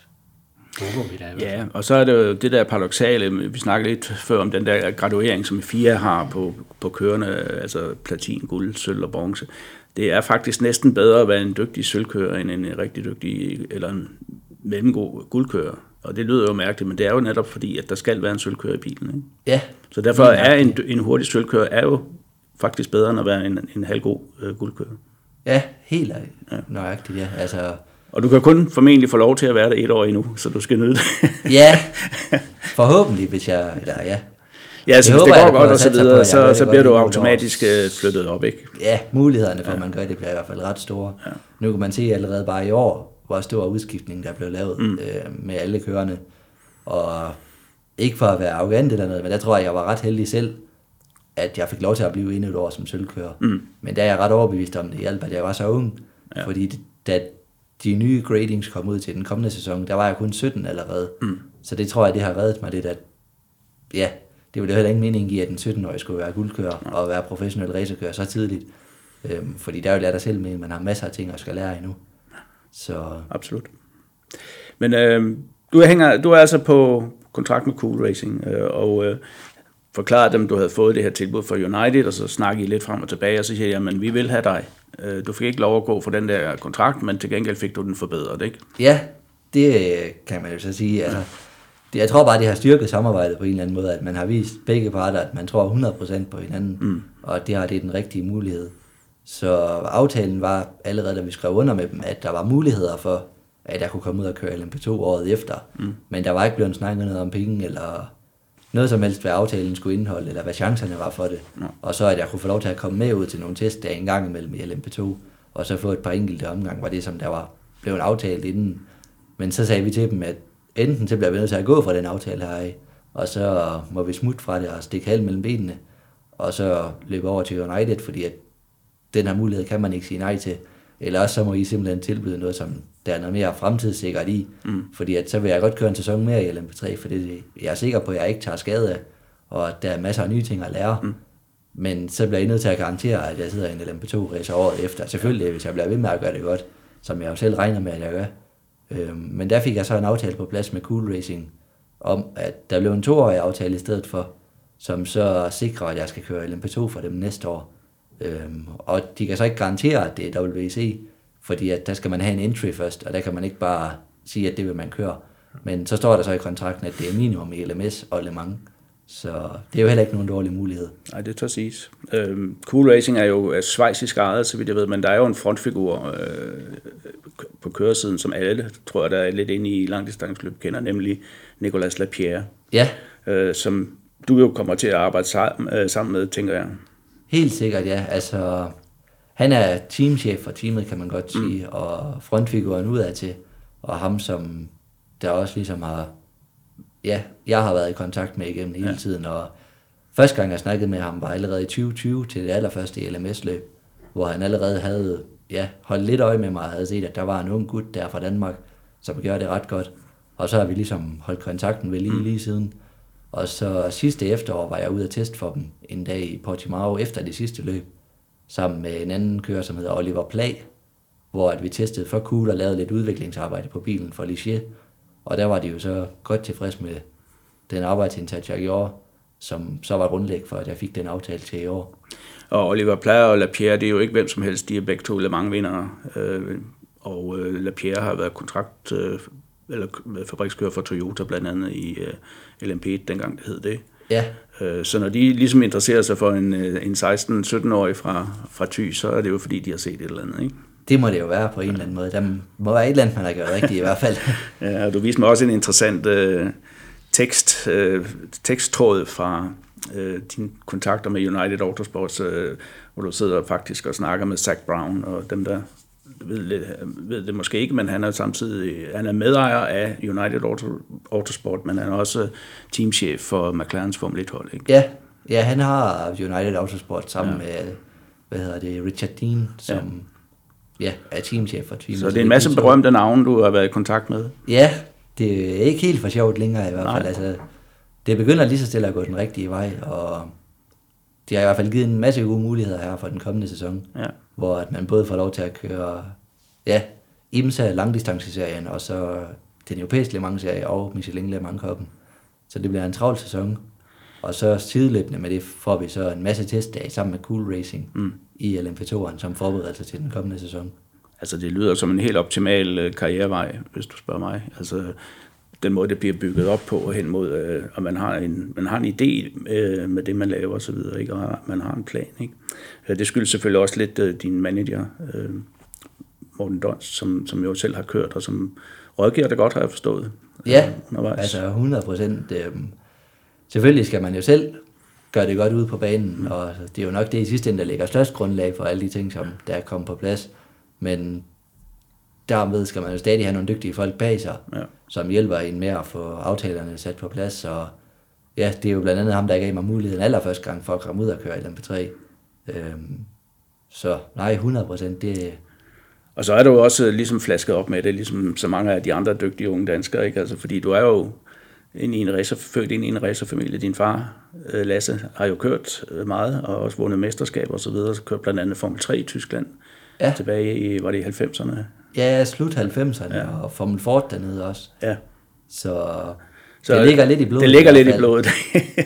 Vi da, ja, og så er det jo det der paradoxale, vi snakkede lidt før om den der graduering, som FIA har på, på kørende, altså platin, guld, sølv og bronze. Det er faktisk næsten bedre at være en dygtig sølvkører, end en rigtig dygtig, eller en mellemgod guldkører. Og det lyder jo mærkeligt, men det er jo netop fordi, at der skal være en sølvkører i bilen. Ikke? Ja. Så derfor er en, en hurtig sølvkører er jo faktisk bedre end at være en, en halvgod øh, guldkører. Ja, helt ja. nøjagtigt, ja. Altså, og du kan kun formentlig få lov til at være der et år endnu, så du skal nyde det. ja, forhåbentlig, hvis jeg... Eller, ja. Ja, så hvis det går godt og så videre, så, så bliver du automatisk øh, flyttet op, ikke? Ja, mulighederne for, ja. at man gør det, bliver i hvert fald ret store. Ja. Nu kan man se allerede bare i år, hvor stor udskiftning, der blev lavet mm. øh, med alle kørende. Og ikke for at være arrogant eller noget, men der tror jeg, jeg var ret heldig selv, at jeg fik lov til at blive endnu et år som sølvkører. Mm. Men der er jeg ret overbevist om, det hjalp, at jeg var så ung. Ja. Fordi da de nye gradings kom ud til den kommende sæson, der var jeg kun 17 allerede. Mm. Så det tror jeg, det har reddet mig lidt, at ja, det ville heller ingen mening i, at en 17-årig skulle være guldkører ja. og være professionel racerkører så tidligt. Øhm, fordi der er jo lært dig selv med, at man har masser af ting at skal lære endnu. Så... Absolut. Men øh, du, hænger, du er altså på kontrakt med Cool Racing, øh, og øh, forklarede dem, du havde fået det her tilbud fra United, og så snakkede I lidt frem og tilbage, og så siger jeg, men vi vil have dig. Øh, du fik ikke lov at gå for den der kontrakt, men til gengæld fik du den forbedret, ikke? Ja, det kan man jo så sige. Altså, det, jeg tror bare, det har styrket samarbejdet på en eller anden måde, at man har vist begge parter, at man tror 100% på hinanden, mm. og det har det den rigtige mulighed. Så aftalen var allerede, da vi skrev under med dem, at der var muligheder for, at jeg kunne komme ud og køre LMP2 året efter. Mm. Men der var ikke blevet snakket noget om penge, eller noget som helst, hvad aftalen skulle indeholde, eller hvad chancerne var for det. Ja. Og så at jeg kunne få lov til at komme med ud til nogle testdage en gang imellem i LMP2, og så få et par enkelte omgang, var det, som der var blevet aftalt inden. Men så sagde vi til dem, at enten så bliver vi nødt til at gå fra den aftale her, og så må vi smutte fra det og stikke halv mellem benene, og så løbe over til United, fordi at den her mulighed kan man ikke sige nej til. Eller også så må I simpelthen tilbyde noget, som der er noget mere fremtidssikkert i. Mm. Fordi at så vil jeg godt køre en sæson mere i LMP3, for det, jeg er sikker på, at jeg ikke tager skade af, og at der er masser af nye ting at lære. Mm. Men så bliver I nødt til at garantere, at jeg sidder i en LMP2-racer året efter. Selvfølgelig, hvis jeg bliver ved med at gøre det godt, som jeg jo selv regner med, at jeg gør. Øhm, men der fik jeg så en aftale på plads med Cool Racing, om at der blev en toårig aftale i stedet for, som så sikrer, at jeg skal køre LMP2 for dem næste år. Øhm, og de kan så ikke garantere, at det er WC, fordi at der skal man have en entry først, og der kan man ikke bare sige, at det vil man køre. Men så står der så i kontrakten, at det er minimum i LMS og Le Mans. Så det er jo heller ikke nogen dårlig mulighed. Nej, det tør siges. Øhm, cool Racing er jo er svejsisk ejet, så vidt jeg ved, men der er jo en frontfigur øh, på køresiden, som alle, tror jeg, der er lidt inde i langdistanceløb, kender, nemlig Nicolas Lapierre, Ja, øh, som du jo kommer til at arbejde sammen, øh, sammen med, tænker jeg. Helt sikkert ja. Altså, han er teamchef for teamet, kan man godt sige, mm. og frontfiguren udad til, og ham, som der også ligesom har, ja, jeg har været i kontakt med igennem hele ja. tiden, og første gang jeg snakkede med ham var allerede i 2020 til det allerførste LMS-løb, hvor han allerede havde ja, holdt lidt øje med mig og havde set, at der var en ung gut der fra Danmark, som gjorde det ret godt. Og så har vi ligesom holdt kontakten ved lige, mm. lige siden. Og så sidste efterår var jeg ude at teste for dem en dag i Portimao efter det sidste løb, sammen med en anden kører, som hedder Oliver Plag, hvor at vi testede for cool og lavede lidt udviklingsarbejde på bilen for Ligier. Og der var de jo så godt tilfreds med den arbejdsindsats, jeg gjorde, som så var grundlæg for, at jeg fik den aftale til i år. Og Oliver Plager og Lapierre, det er jo ikke hvem som helst, de er begge to Le Mans vindere. Øh, og øh, Lapierre har været kontrakt øh, eller fabrikskører for Toyota blandt andet i øh, LMP, dengang det hed det. Ja, Øh, så når de ligesom interesserer sig for en, øh, en 16-17-årig fra, fra Thy, så er det jo fordi, de har set et eller andet, ikke? det må det jo være på en eller anden måde. Der må være et eller andet, man har gjort rigtigt i hvert fald. Ja, og du viste mig også en interessant øh, tekst, øh, teksttråd fra øh, dine kontakter med United Autosports, øh, hvor du sidder faktisk og snakker med Zach Brown og dem der ved, ved det måske ikke, men han er samtidig han er medejer af United Auto, Autosport, men han er også teamchef for McLarens Formel 1 hold. Ikke? ja, ja, han har United Autosport sammen ja. med, hvad hedder det, Richard Dean, som ja. ja er teamchef for teamet. Så det er en masse berømte navne, du har været i kontakt med. Ja, det er ikke helt for sjovt længere i hvert fald. Nej. Altså, det begynder lige så stille at gå den rigtige vej, og de har i hvert fald givet en masse gode muligheder her for den kommende sæson, Ja. hvor at man både får lov til at køre ja, IMSA langdistanceserien, og så den europæiske Le Mans serie og Michelin Le Mans Cupen. Så det bliver en travl sæson. Og så sideløbende med det får vi så en masse testdage sammen med Cool Racing mm. i LMP2'eren som forberedelse til den kommende sæson. Altså det lyder som en helt optimal øh, karrierevej, hvis du spørger mig. Altså den måde, det bliver bygget op på og hen mod, øh, og man har en, man har en idé øh, med det, man laver og så videre, ikke? og man har en plan. Ikke? Øh, Det skyldes selvfølgelig også lidt øh, din manager, øh, Morten Dons, som, som jo selv har kørt, og som rådgiver det godt, har jeg forstået. Ja, øh, undervejs. altså 100 procent. Øh, selvfølgelig skal man jo selv gøre det godt ud på banen, mm. og det er jo nok det i sidste ende, der ligger størst grundlag for alle de ting, som der er kommet på plads. Men derved skal man jo stadig have nogle dygtige folk bag sig, Ja. som hjælper en med at få aftalerne sat på plads. Og ja, det er jo blandt andet ham, der gav mig muligheden allerførste gang for at komme ud og køre i LMP3. Øhm, så nej, 100 procent, det, Og så er du jo også ligesom flasket op med det, ligesom så mange af de andre dygtige unge danskere, ikke? Altså, fordi du er jo ind i en racer, født ind i en racerfamilie. Din far, øh, Lasse, har jo kørt øh, meget, og også vundet mesterskab og så videre, så kørt blandt andet Formel 3 i Tyskland. Ja. Tilbage i, var det i 90'erne? Ja, slut 90'erne, ja. og Formel Ford dernede også. Ja. Så, Så det ligger lidt i blodet. Det ligger i lidt i blodet.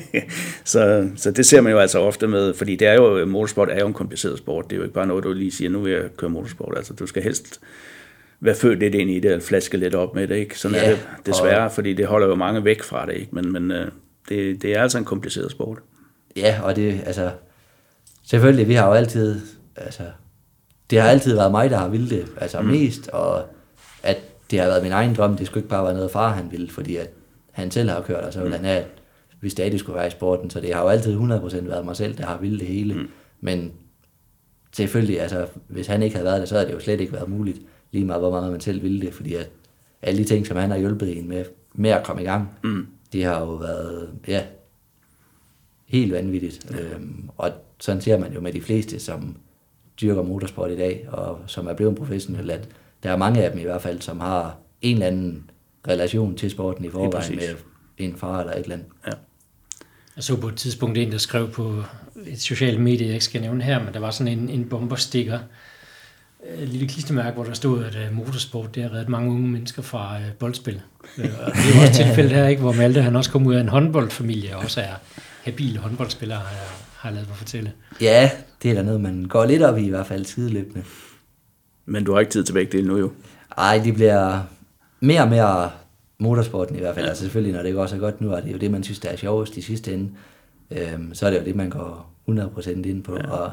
så, så det ser man jo altså ofte med, fordi det er jo, motorsport er jo en kompliceret sport. Det er jo ikke bare noget, du lige siger, nu vil jeg køre motorsport. Altså, du skal helst være født lidt ind i det, og flaske lidt op med det, ikke? Sådan Ja, er det desværre, fordi det holder jo mange væk fra det, ikke? Men, men øh, det, det er altså en kompliceret sport. Ja, og det, altså, selvfølgelig, vi har jo altid, altså, det har altid været mig, der har ville det, altså mm. mest, og at det har været min egen drøm, det skulle ikke bare være noget far, han ville, fordi at han selv har kørt, og så ville han have, at vi stadig skulle være i sporten, så det har jo altid 100% været mig selv, der har ville det hele, mm. men selvfølgelig, altså, hvis han ikke havde været der, så havde det jo slet ikke været muligt, lige meget hvor meget man selv ville det, fordi at alle de ting, som han har hjulpet en med, med at komme i gang, mm. de har jo været, ja, helt vanvittigt. Øhm, og sådan ser man jo med de fleste, som dyrker motorsport i dag, og som er blevet professionelle, at der er mange af dem i hvert fald, som har en eller anden relation til sporten i forvejen med en far eller et eller andet. Ja. Jeg så på et tidspunkt en, der skrev på et socialt medie, jeg ikke skal nævne her, men der var sådan en, en bomberstikker, et lille klistermærke, hvor der stod, at uh, motorsport det har reddet mange unge mennesker fra uh, boldspil. Uh, og det er også tilfældet her, ikke, hvor Malte han også kom ud af en håndboldfamilie, og også er habil håndboldspiller, har har jeg lavet mig fortælle. Ja, det er da noget, man går lidt op i i hvert fald sideløbende. Men du har ikke tid til begge dele nu jo. Ej, de bliver mere og mere motorsporten i hvert fald. Ja. Altså selvfølgelig, når det går så godt nu, er det jo det, man synes, der er sjovest i sidste ende. Øhm, så er det jo det, man går 100% ind på. Ja. Og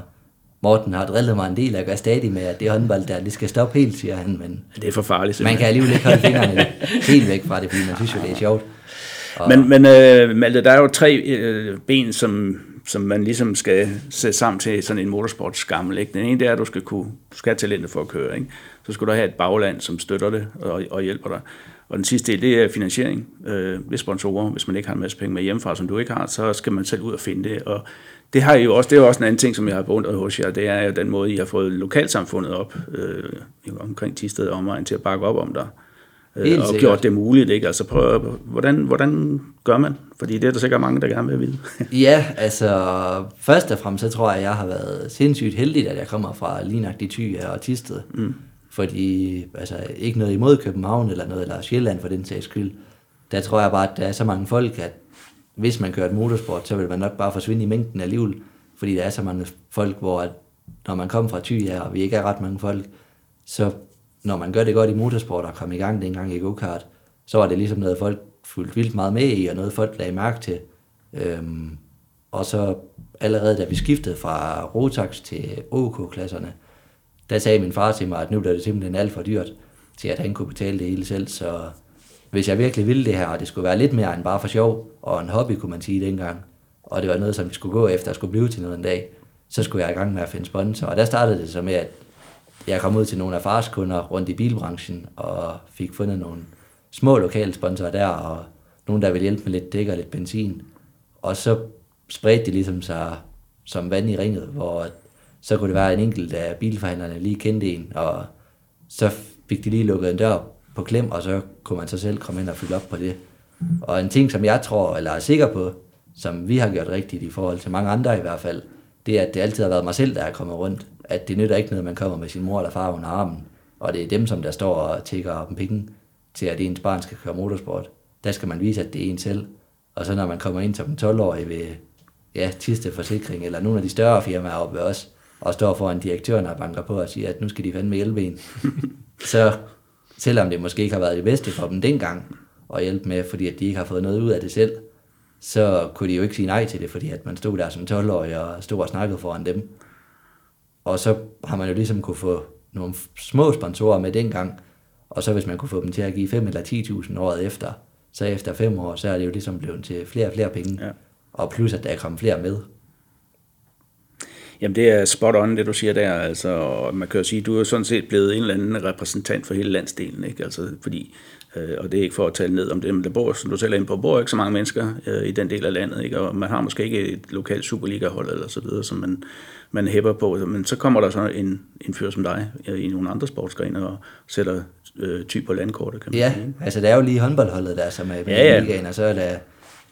Morten har drillet mig en del, og gør stadig med, at det håndbold der, det skal stoppe helt, siger han. Men det er for farligt. Simpelthen. Man kan alligevel ikke holde fingrene helt væk fra det, fordi man synes jo, det er sjovt. Og... Men, men øh, Malte, der er jo tre øh, ben, som, som man ligesom skal sætte sammen til sådan en motorsportsgammel. Ikke? Den ene det er, at du skal, kunne, du skal have talentet for at køre. Ikke? Så skal du have et bagland, som støtter det og, og hjælper dig. Og den sidste del, det er finansiering øh, ved sponsorer. Hvis man ikke har en masse penge med hjemmefra, som du ikke har, så skal man selv ud og finde det. Og det har I jo også, det er jo også en anden ting, som jeg har beundret hos jer, det er jo den måde, I har fået lokalsamfundet op øh, omkring Tisted og omegn til at bakke op om dig. Øh, og gjort det muligt, ikke? Altså prøv, hvordan, hvordan gør man? Fordi det er der sikkert mange, der gerne vil vide. ja, altså først og fremmest, så tror jeg, at jeg har været sindssygt heldig, at jeg kommer fra Linagtig Thy og Tisted. Mm. Fordi, altså ikke noget imod København eller noget, eller Sjælland for den sags skyld. Der tror jeg bare, at der er så mange folk, at hvis man kører et motorsport, så vil man nok bare forsvinde i mængden alligevel. Fordi der er så mange folk, hvor at, når man kommer fra Thy her, og vi ikke er ret mange folk, så når man gør det godt i motorsport og kom i gang dengang i go-kart, så var det ligesom noget, folk fulgte vildt meget med i, og noget folk lagde mærke til. Øhm, og så allerede da vi skiftede fra Rotax til OK-klasserne, der sagde min far til mig, at nu blev det simpelthen alt for dyrt til, at han kunne betale det hele selv. Så hvis jeg virkelig ville det her, og det skulle være lidt mere end bare for sjov, og en hobby, kunne man sige dengang, og det var noget, som vi skulle gå efter og skulle blive til noget en dag, så skulle jeg i gang med at finde sponsor. Og der startede det så med, at jeg kom ud til nogle af fars kunder rundt i bilbranchen, og fik fundet nogle små lokale sponsorer der, og nogen, der ville hjælpe med lidt dæk og lidt benzin. Og så spredte det ligesom sig som vand i ringet, hvor så kunne det være en enkelt af bilforhandlerne lige kendte en, og så fik de lige lukket en dør på klem, og så kunne man så selv komme ind og fylde op på det. Og en ting, som jeg tror, eller er sikker på, som vi har gjort rigtigt i forhold til mange andre i hvert fald, det er, at det altid har været mig selv, der er kommet rundt. At det nytter ikke noget, man kommer med sin mor eller far under armen, og det er dem, som der står og tigger om penge til, at ens barn skal køre motorsport. Der skal man vise, at det er en selv. Og så når man kommer ind som en 12-årig ved ja, Tiste Forsikring, eller nogle af de større firmaer oppe ved os, og står foran direktøren og banker på og siger, at nu skal de fandme hjælpe en. så selvom det måske ikke har været det bedste for dem dengang at hjælpe med, fordi at de ikke har fået noget ud af det selv, så kunne de jo ikke sige nej til det, fordi at man stod der som 12-årig og stod og snakkede foran dem. Og så har man jo ligesom kunne få nogle små sponsorer med dengang, og så hvis man kunne få dem til at give 5 eller 10.000 året efter, så efter fem år, så er det jo ligesom blevet til flere og flere penge. Ja. Og plus at der er kommet flere med. Jamen det er spot on, det du siger der. Altså, man kan jo sige, du er sådan set blevet en eller anden repræsentant for hele landsdelen. Ikke? Altså, fordi, øh, og det er ikke for at tale ned om det, men der bor, som du selv er inde på, bor ikke så mange mennesker øh, i den del af landet. Ikke? Og man har måske ikke et lokalt Superliga-hold eller så videre, som man, man hæpper på. Men så kommer der så en, en fyr som dig øh, i nogle andre sportsgrene og sætter øh, typ på landkortet, kan man ja, sige. Altså der er jo lige håndboldholdet der, som er i ja, ja. ligaen, og så er der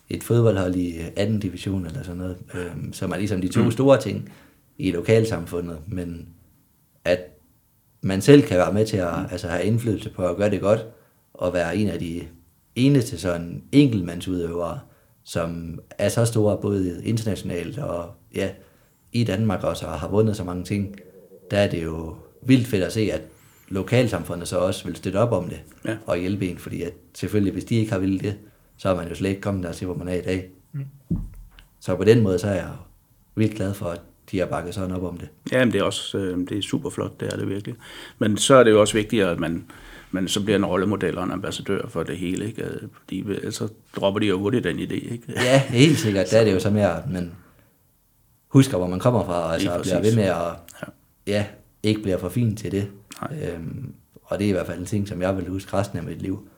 et fodboldhold i anden division eller sådan noget, øh, som er ligesom de to mm. store ting i lokalsamfundet, men at man selv kan være med til at altså, have indflydelse på at gøre det godt, og være en af de eneste sådan enkeltmandsudøvere, som er så store både internationalt og ja, i Danmark også, og har vundet så mange ting, der er det jo vildt fedt at se, at lokalsamfundet så også vil støtte op om det ja. og hjælpe en, fordi at selvfølgelig, hvis de ikke har ville det, så er man jo slet ikke kommet der til, hvor man er i dag. Mm. Så på den måde, så er jeg vildt glad for, at de har bakket sådan op om det. Ja, men det er også øh, det er super flot, det er det virkelig. Men så er det jo også vigtigt, at man, man så bliver en rollemodel og en ambassadør for det hele, ikke? Øh, fordi så dropper de jo hurtigt den idé, ikke? Ja, helt sikkert. Der er det jo så mere, man husker, hvor man kommer fra, og altså bliver ved med at, ja. ja, ikke bliver for fin til det. Øhm, og det er i hvert fald en ting, som jeg vil huske resten af mit liv.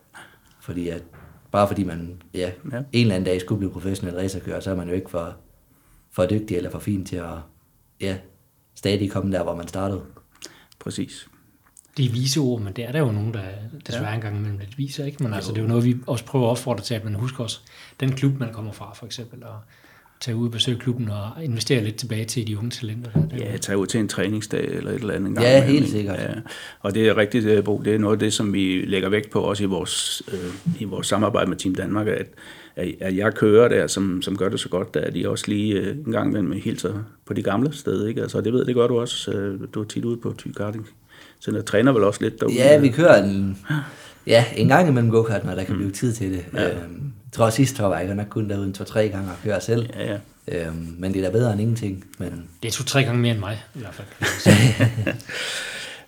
Fordi at, bare fordi man ja, ja. en eller anden dag skulle blive professionel racerkører, så er man jo ikke for, for dygtig eller for fin til at ja, stadig komme der, hvor man startede. Præcis. Det er vise ord, men det er der jo nogen, der desværre ja. engang imellem lidt viser, ikke? Men jo. altså, det er jo noget, vi også prøver at opfordre til, at man husker også den klub, man kommer fra, for eksempel, og tage ud og besøge klubben og investere lidt tilbage til de unge talenter. Der. Ja, tage ud til en træningsdag eller et eller andet. Gang ja, helt sikkert. Ja. Og det er rigtigt, øh, Bo. Det er noget af det, som vi lægger vægt på også i vores, øh, i vores samarbejde med Team Danmark, at at jeg kører der, som, som gør det så godt, at de også lige øh, en gang imellem hilser på de gamle steder. Ikke? Altså, det ved det gør du også. Øh, du er tit ude på Thy Karting. Så jeg træner vel også lidt derude. Ja, vi kører en, Ja, en gang imellem go-kart, når der kan blive tid til det. Ja. Øhm, jeg tror, sidste år var jeg nok kun derude en to-tre gange og køre selv. Ja, ja. Øhm, men det er da bedre end ingenting. Men Det er to-tre gange mere end mig, i hvert fald.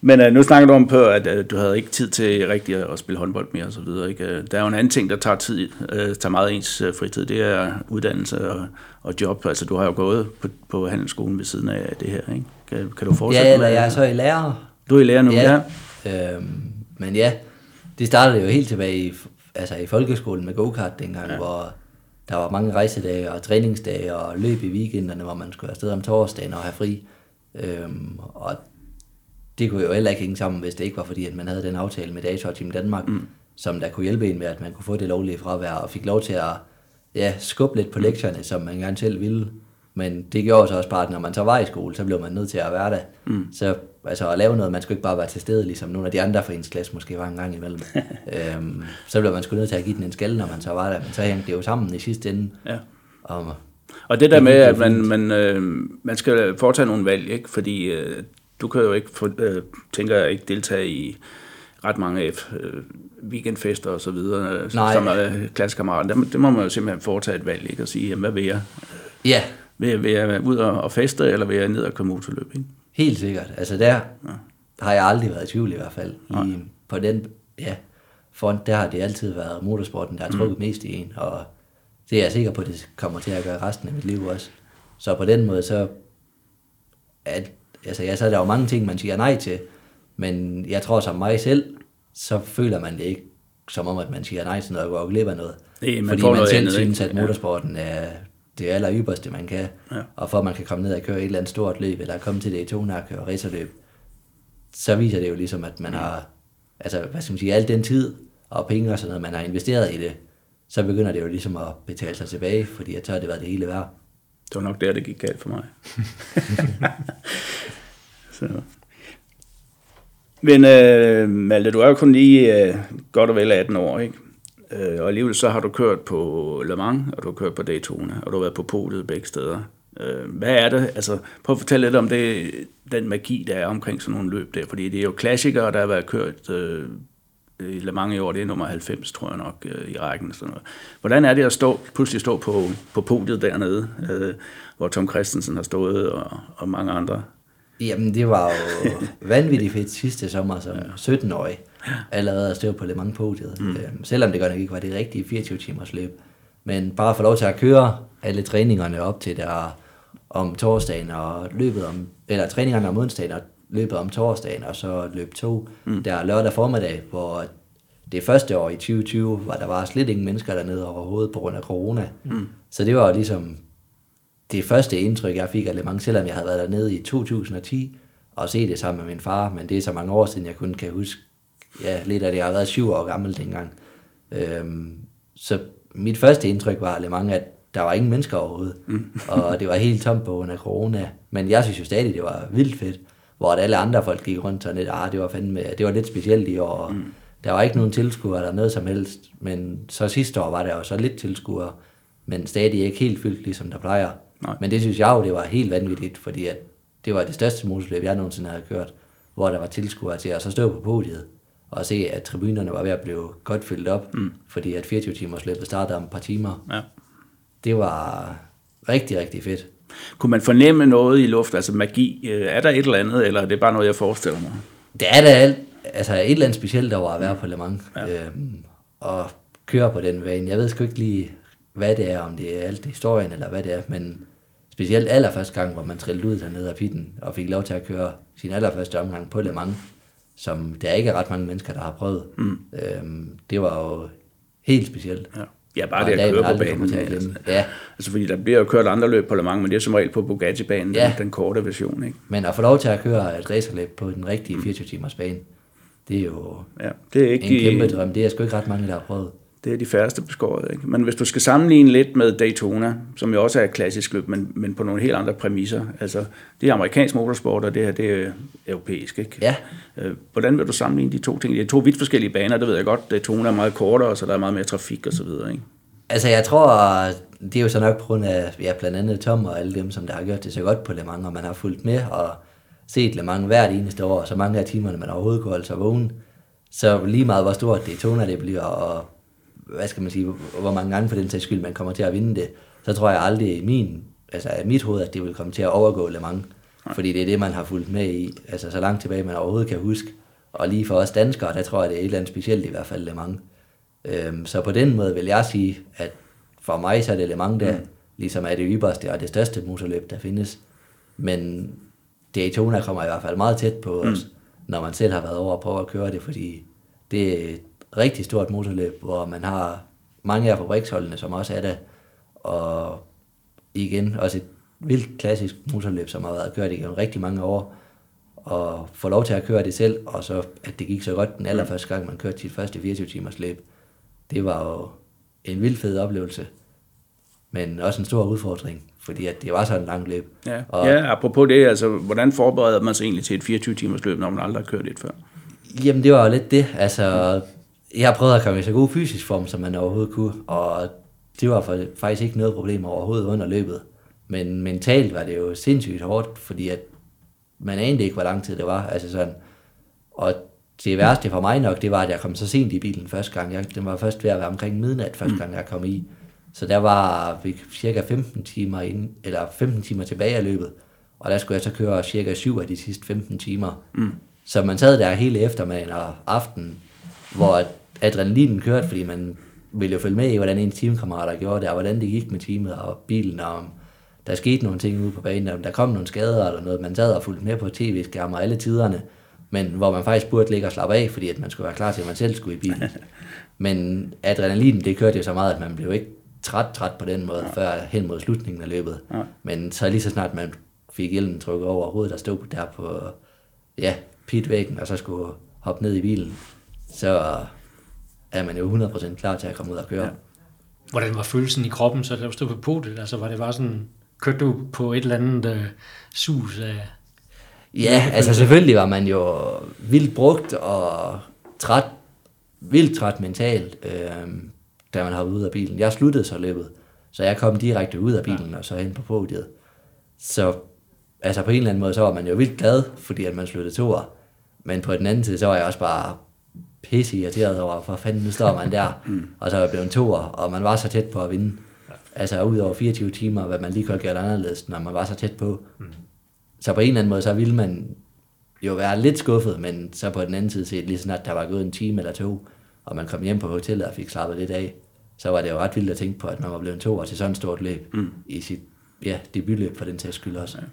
Men uh, nu snakker du om på, at uh, du havde ikke tid til rigtig at, at spille håndbold mere og så videre. Ikke? Øh, Der er jo en anden ting, der tager, tid, uh, tager meget ens uh, fritid. Det er uddannelse og, og job. Altså, du har jo gået på, på handelsskolen ved siden af det her. Ikke? Kan, kan du fortsætte? ja, eller med- jeg er så i lærer. Du er i lærer nu, ja. ja. Øhm, men ja, det startede jo helt tilbage i, altså i folkeskolen med go-kart dengang, ja. hvor der var mange rejsedage og træningsdage og løb i weekenderne, hvor man skulle afsted om torsdagen og have fri. Øhm, og det kunne jo heller ikke hænge sammen, hvis det ikke var fordi, at man havde den aftale med Data Team Danmark, mm. som der kunne hjælpe en med, at man kunne få det lovlige fravær, og fik lov til at ja, skubbe lidt på lektierne, som man gerne selv ville. Men det gjorde så også bare, at når man så var i skole, så blev man nødt til at være der. Mm. Så altså, at lave noget, man skulle ikke bare være til stede, ligesom nogle af de andre fra ens klasse måske var en gang imellem. øhm, så blev man sgu nødt til at give den en skalle, når man så var der. Men så hængte det jo sammen i sidste ende. Ja. Om, Og det der Det med, at man, man, øh, man skal foretage nogle valg, ikke? fordi øh, du kan jo ikke, for, øh, tænker jeg, ikke deltage i ret mange F, øh, weekendfester og så videre, øh, Nej. som er klassekammerater. Det, det må man jo simpelthen foretage et valg, ikke? og sige, jamen, hvad vil jeg? ja, Vil vil jeg være ud og, og feste, eller vil jeg ned og komme motorløb? Ikke? Helt sikkert. Altså der ja. har jeg aldrig været i tvivl i hvert fald. I, på den ja, front, der har det altid været motorsporten, der har trukket mm. mest i en, og det er jeg sikker på, at det kommer til at gøre resten af mit liv også. Så på den måde, så, at, altså, ja, så er der jo mange ting, man siger nej til, men jeg tror som mig selv, så føler man det ikke som om, at man siger nej til noget og går glip af noget. Nej, man Fordi man selv andet, synes, at motorsporten er det aller ypperste, man kan. Ja. Og for at man kan komme ned og køre et eller andet stort løb, eller komme til Daytona og køre racerløb, så viser det jo ligesom, at man har, altså hvad skal man sige, al den tid og penge og sådan noget, man har investeret i det, så begynder det jo ligesom at betale sig tilbage, fordi så har det været det hele værd. Det var nok der, det gik galt for mig. så. Men øh, Malte, du er jo kun lige øh, godt og vel 18 år, ikke? Øh, og alligevel så har du kørt på Le Mans, og du har kørt på Daytona, og du har været på podiet begge steder. Øh, hvad er det? Altså, prøv at fortælle lidt om det, den magi, der er omkring sådan nogle løb der, fordi det er jo klassikere, der har været kørt øh, i Le Mans i år, det er nummer 90, tror jeg nok, øh, i rækken. og Sådan noget. Hvordan er det at stå, pludselig stå på, på podiet dernede, øh, hvor Tom Christensen har stået, og, og mange andre? Jamen, det var jo vanvittigt fedt sidste sommer som 17-årig. Allerede at stå på Le Mans podiet. Mm. Øhm, selvom det godt nok ikke var det rigtige 24 timers løb. Men bare at få lov til at køre alle træningerne op til der om torsdagen og løbet om, eller træningerne om onsdagen og løbet om torsdagen, og så løb to mm. der lørdag formiddag, hvor det første år i 2020, var der var slet ingen mennesker dernede overhovedet på grund af corona. Mm. Så det var jo ligesom det første indtryk, jeg fik af Le Mans, selvom jeg havde været dernede i 2010 og set det sammen med min far, men det er så mange år siden, jeg kun kan huske ja, lidt af det. Jeg har været syv år gammel dengang. Øhm, så mit første indtryk var Le Mans, at der var ingen mennesker overhovedet, mm. og det var helt tomt på grund af corona. Men jeg synes jo stadig, det var vildt fedt, hvor alle andre folk gik rundt sådan lidt, ah, det var fandme, det var lidt specielt i år, og mm. der var ikke nogen tilskuere eller noget som helst, men så sidste år var der jo så lidt tilskuere, men stadig ikke helt fyldt, ligesom der plejer. Nej. Men det synes jeg jo, det var helt vanvittigt, fordi at det var det største motorløb, jeg nogensinde havde kørt, hvor der var tilskuere til at så stå på podiet og se, at tribunerne var ved at blive godt fyldt op, mm. fordi at 24 timers løbet startede om et par timer. Ja. Det var rigtig, rigtig fedt. Kunne man fornemme noget i luft, altså magi? Øh, Er der et eller andet, eller er det bare noget, jeg forestiller mig? Det er da alt, altså et eller andet specielt over at være på Le Mans, ja. øhm, og køre på den bane. Jeg ved sgu ikke lige, hvad det er, om det er alt historien, eller hvad det er, men specielt allerførste gang, hvor man trillede ud dernede af pitten, og fik lov til at køre sin allerførste omgang på Le Mans, som der ikke er ret mange mennesker, der har prøvet. Mm. Øhm, det var jo helt specielt. Ja. Ja, bare Og det at køre på banen. at Altså. Ja, altså, fordi der bliver jo kørt andre løb på Le Mans, men det er som regel på Bugatti-banen, Ja. den, den korte version, ikke? men at få lov til at køre et racerløb på den rigtige 24 timers bane, det er jo Ja, det er ikke en kæmpe de, drøm. Det er sgu ikke ret mange, der har prøvet. Det er de færreste beskåret, ikke? Men hvis du skal sammenligne lidt med Daytona, som jo også er et klassisk løb, men, men på nogle helt andre præmisser, altså det er amerikansk motorsport, og det her det er europæisk, ikke? Ja. Øh, Hvordan vil du sammenligne de to ting? Det er to vidt forskellige baner, det ved jeg godt. Daytona er meget kortere, så der er meget mere trafik og så videre, ikke? Altså, jeg tror, det er jo så nok på grund af, ja, blandt andet Tom og alle dem, som der har gjort det så godt på Le Mans, og man har fulgt med og set Le Mans hvert eneste år, og så mange af timerne, man overhovedet kunne holde sig vågen. Så lige meget hvor stort Daytona det bliver, og hvad skal man sige, hvor mange gange for den sags skyld, man kommer til at vinde det, så tror jeg aldrig i min, altså i mit hoved, at det vil komme til at overgå Le Mans. Fordi det er det, man har fulgt med i, altså så langt tilbage, man overhovedet kan huske. Og lige for os danskere, der tror jeg, det er et eller andet specielt i hvert fald Le Mans. Øhm, så på den måde vil jeg sige, at for mig så er det Le Mans, der mm. ligesom er det ypperste og det største motorløb, der findes. Men Daytona kommer i hvert fald meget tæt på os, mm. når man selv har været over og prøve at køre det, fordi det et rigtig stort motorløb, hvor man har mange af fabriksholdene, som også er der, og igen også et vildt klassisk motorløb, som har været kørt igennem rigtig mange år, og få lov til at køre det selv, og så at det gik så godt den allerførste gang, man kørte sit første 24 timers løb. Det var jo en vild fed oplevelse, men også en stor udfordring, fordi at det var sådan en lang løb. Ja, og, ja apropos det, altså, hvordan forbereder man sig egentlig til et 24 timers løb, når man aldrig har kørt et før? Jamen, det var jo lidt det. Altså, jeg har prøvet at komme i så god fysisk form, som man overhovedet kunne, og det var faktisk ikke noget problem overhovedet under løbet. Men mentalt var det jo sindssygt hårdt, fordi at man anede ikke, hvor lang tid det var. Altså sådan, og det værste for mig nok, det var, at jeg kom så sent i bilen første gang. Jeg, den var først ved at være omkring midnat første gang, jeg kom i. Så der var vi cirka 15 timer, ind, eller 15 timer tilbage af løbet. Og der skulle jeg så køre cirka 7 af de sidste 15 timer. Mm. Så man sad der hele eftermiddagen og aftenen, hvor adrenalinen kørte, fordi man ville jo følge med i, hvordan en teamkammerater gjorde det, og hvordan det gik med teamet og bilen, og om der skete nogle ting ude på banen, om der kom nogle skader eller noget. Man sad og fulgte med på tv-skærmer alle tiderne, men hvor man faktisk burde ligge og slappe af, fordi at man skulle være klar til, at man selv skulle i bilen. Men adrenalinen, det kørte jo så meget, at man blev ikke træt, træt på den måde, ja. før hen mod slutningen af løbet. Ja. Men så lige så snart man fik hjelmen trukket over hovedet, der stod der på ja, pitvæggen, og så skulle hoppe ned i bilen, så er man jo 100% klar til at komme ud og køre. Ja. Hvordan var følelsen i kroppen, så der stod på podiet? Altså var det bare sådan, kørte du på et eller andet uh, sus af... Ja, altså selvfølgelig var man jo vildt brugt og træt, vildt træt mentalt, øh, da man hoppede ud af bilen. Jeg sluttede så løbet, så jeg kom direkte ud af bilen ja. og så hen på podiet. Så altså på en eller anden måde, så var man jo vildt glad, fordi at man sluttede to år. Men på den anden side, så var jeg også bare pisse irriteret over, for fanden, nu står man der, mm. og så er jeg blevet toer, og man var så tæt på at vinde. Altså ud over 24 timer, hvad man lige kunne gjort anderledes, når man var så tæt på. Mm. Så på en eller anden måde, så ville man jo være lidt skuffet, men så på den anden side set, lige snart der var gået en time eller to, og man kom hjem på hotellet og fik slappet lidt af, så var det jo ret vildt at tænke på, at man var blevet to år til sådan et stort løb mm. i sit ja, debutløb for den tages skyld også. Ja.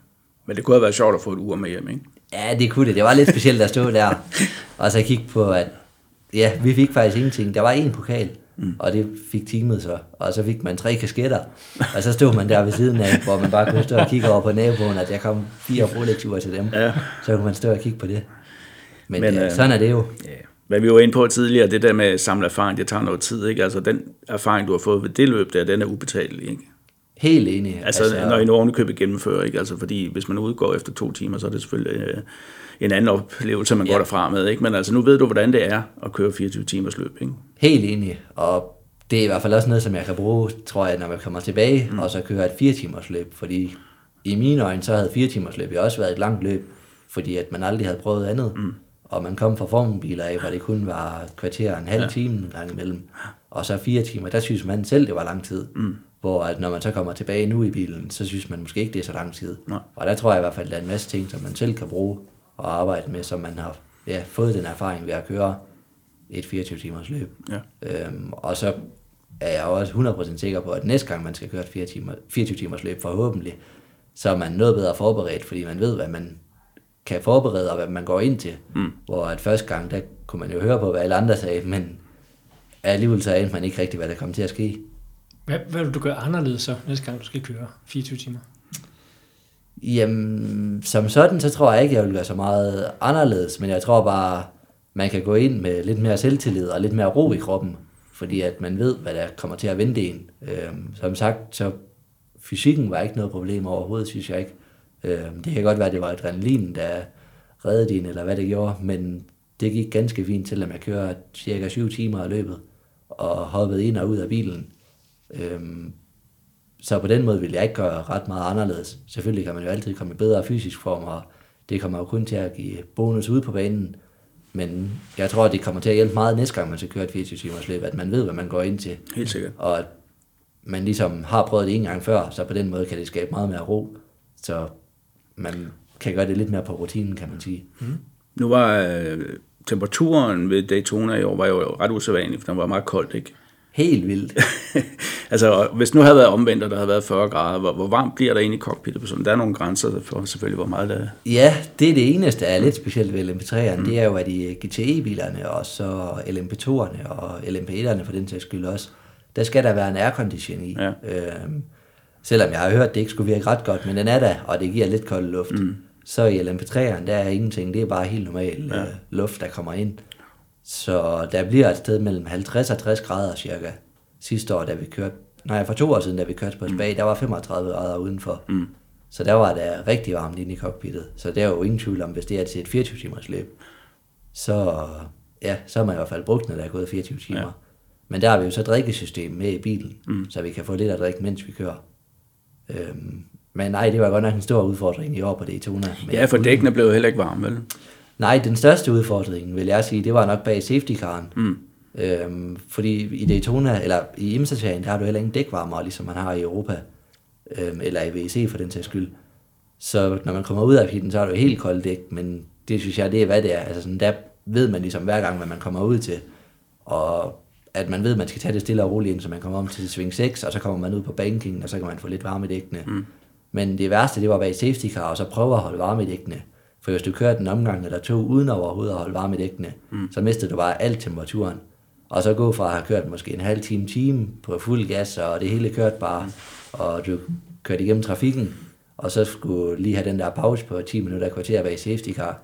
Men det kunne have været sjovt at få et ur med hjem, ikke? Ja, det kunne det. Det var lidt specielt at stå der, og så kigge på, at Ja, vi fik faktisk ingenting. Der var en pokal, mm. og det fik teamet så. Og så fik man tre kasketter, og så stod man der ved siden af, hvor man bare kunne stå og kigge over på naboen, at jeg kom fire rolex til dem. Ja. Så kunne man stå og kigge på det. Men, Men ja, øh, sådan er det jo. Ja. Hvad vi var inde på tidligere, det der med at samle erfaring, det tager noget tid, ikke? Altså den erfaring, du har fået ved det løb der, den er ubetalelig, ikke? Helt enig. Altså, altså når I nu ovenikøbet gennemfører, ikke? Altså, fordi hvis man udgår efter to timer, så er det selvfølgelig øh, en anden oplevelse, man ja. går derfra med. Ikke? Men altså, nu ved du, hvordan det er at køre 24 timers løb. Ikke? Helt enig, og det er i hvert fald også noget, som jeg kan bruge, tror jeg, når man kommer tilbage, mm. og så køre et 4 timers løb, fordi i mine øjne, så havde 4 timers løb jo også været et langt løb, fordi at man aldrig havde prøvet andet. Mm. Og man kom fra formelbiler af, hvor det kun var kvarter en halv ja. time en gang imellem. Og så fire timer, der synes man selv, det var lang tid. Mm. Hvor at når man så kommer tilbage nu i bilen, så synes man måske ikke, det er så lang tid. Nej. Og der tror jeg i hvert fald, at der er en masse ting, som man selv kan bruge at arbejde med, så man har ja, fået den erfaring ved at køre et 24 timers løb. Ja. Øhm, og så er jeg også 100% sikker på, at næste gang man skal køre et 24 timer, 24 timers løb forhåbentlig, så er man noget bedre forberedt, fordi man ved, hvad man kan forberede og hvad man går ind til. Mm. Hvor at første gang, der kunne man jo høre på, hvad alle andre sagde, men alligevel så anede man ikke rigtigt, hvad der kom til at ske. Hvad, hvad vil du gøre anderledes så, næste gang du skal køre 24 timer? Jamen, som sådan, så tror jeg ikke, jeg vil være så meget anderledes, men jeg tror bare, man kan gå ind med lidt mere selvtillid og lidt mere ro i kroppen, fordi at man ved, hvad der kommer til at vente en. Øhm, som sagt, så fysikken var ikke noget problem overhovedet, synes jeg ikke. Øhm, det kan godt være, at det var adrenalin, der reddede en, eller hvad det gjorde, men det gik ganske fint til, at man kører cirka 7 timer i løbet, og hoppede ind og ud af bilen. Øhm, så på den måde vil jeg ikke gøre ret meget anderledes. Selvfølgelig kan man jo altid komme i bedre fysisk form, og det kommer jo kun til at give bonus ud på banen. Men jeg tror, at det kommer til at hjælpe meget næste gang, man skal køre et 24 timers løb, at man ved, hvad man går ind til. Helt sikkert. Og at man ligesom har prøvet det en gang før, så på den måde kan det skabe meget mere ro. Så man kan gøre det lidt mere på rutinen, kan man sige. Mm. Nu var øh, temperaturen ved Daytona i år var jo ret usædvanlig, for den var meget koldt, ikke? Helt vildt. altså, hvis nu havde været omvendt, og der havde været 40 grader, hvor, hvor varmt bliver der egentlig i cockpittet på sådan? Der er nogle grænser for selvfølgelig, hvor meget der er. Ja, det er det eneste, der er lidt specielt ved LMP3'erne. Mm. Det er jo, at i GTE-bilerne og så LMP2'erne og LMP1'erne for den sags skyld også, der skal der være en aircondition i. Ja. Øhm, selvom jeg har hørt, at det ikke skulle virke ret godt, men den er der, og det giver lidt kold luft. Mm. Så i LMP3'eren, der er ingenting. Det er bare helt normal ja. øh, luft, der kommer ind. Så der bliver et sted mellem 50 og 60 grader cirka. Sidste år, da vi kørte, nej, for to år siden, da vi kørte på Spag, mm. der var 35 grader udenfor. Mm. Så der var det rigtig varmt inde i cockpittet. Så der er jo ingen tvivl om, hvis det er til et 24 timers løb, så, ja, så har man i hvert fald brugt, når der er gået 24 timer. Ja. Men der har vi jo så drikkesystem med i bilen, mm. så vi kan få lidt at drikke, mens vi kører. Øhm, men nej, det var godt nok en stor udfordring i år på Daytona. Ja, for dækkene blev heller ikke varme, vel? Nej, den største udfordring, vil jeg sige, det var nok bag safety-caren. Mm. Øhm, fordi i Daytona, eller i imsa der har du heller ingen dækvarmer, ligesom man har i Europa, øhm, eller i VEC for den sags skyld. Så når man kommer ud af pitten, så er det jo helt koldt dæk, men det synes jeg, det er hvad det er. Altså sådan, der ved man ligesom hver gang, hvad man kommer ud til. Og at man ved, at man skal tage det stille og roligt ind, så man kommer om til sving 6, og så kommer man ud på banking, og så kan man få lidt varme i dækkene. Mm. Men det værste, det var bag safety car, og så prøve at holde varme i dækkene. For hvis du kørte en omgang eller to uden overhovedet at holde varme i dækkene, mm. så mistede du bare alt temperaturen. Og så gå fra at have kørt måske en halv time, time på fuld gas, og det hele kørt bare, mm. og du kørte igennem trafikken, og så skulle lige have den der pause på 10 minutter kvarter at være i safety car,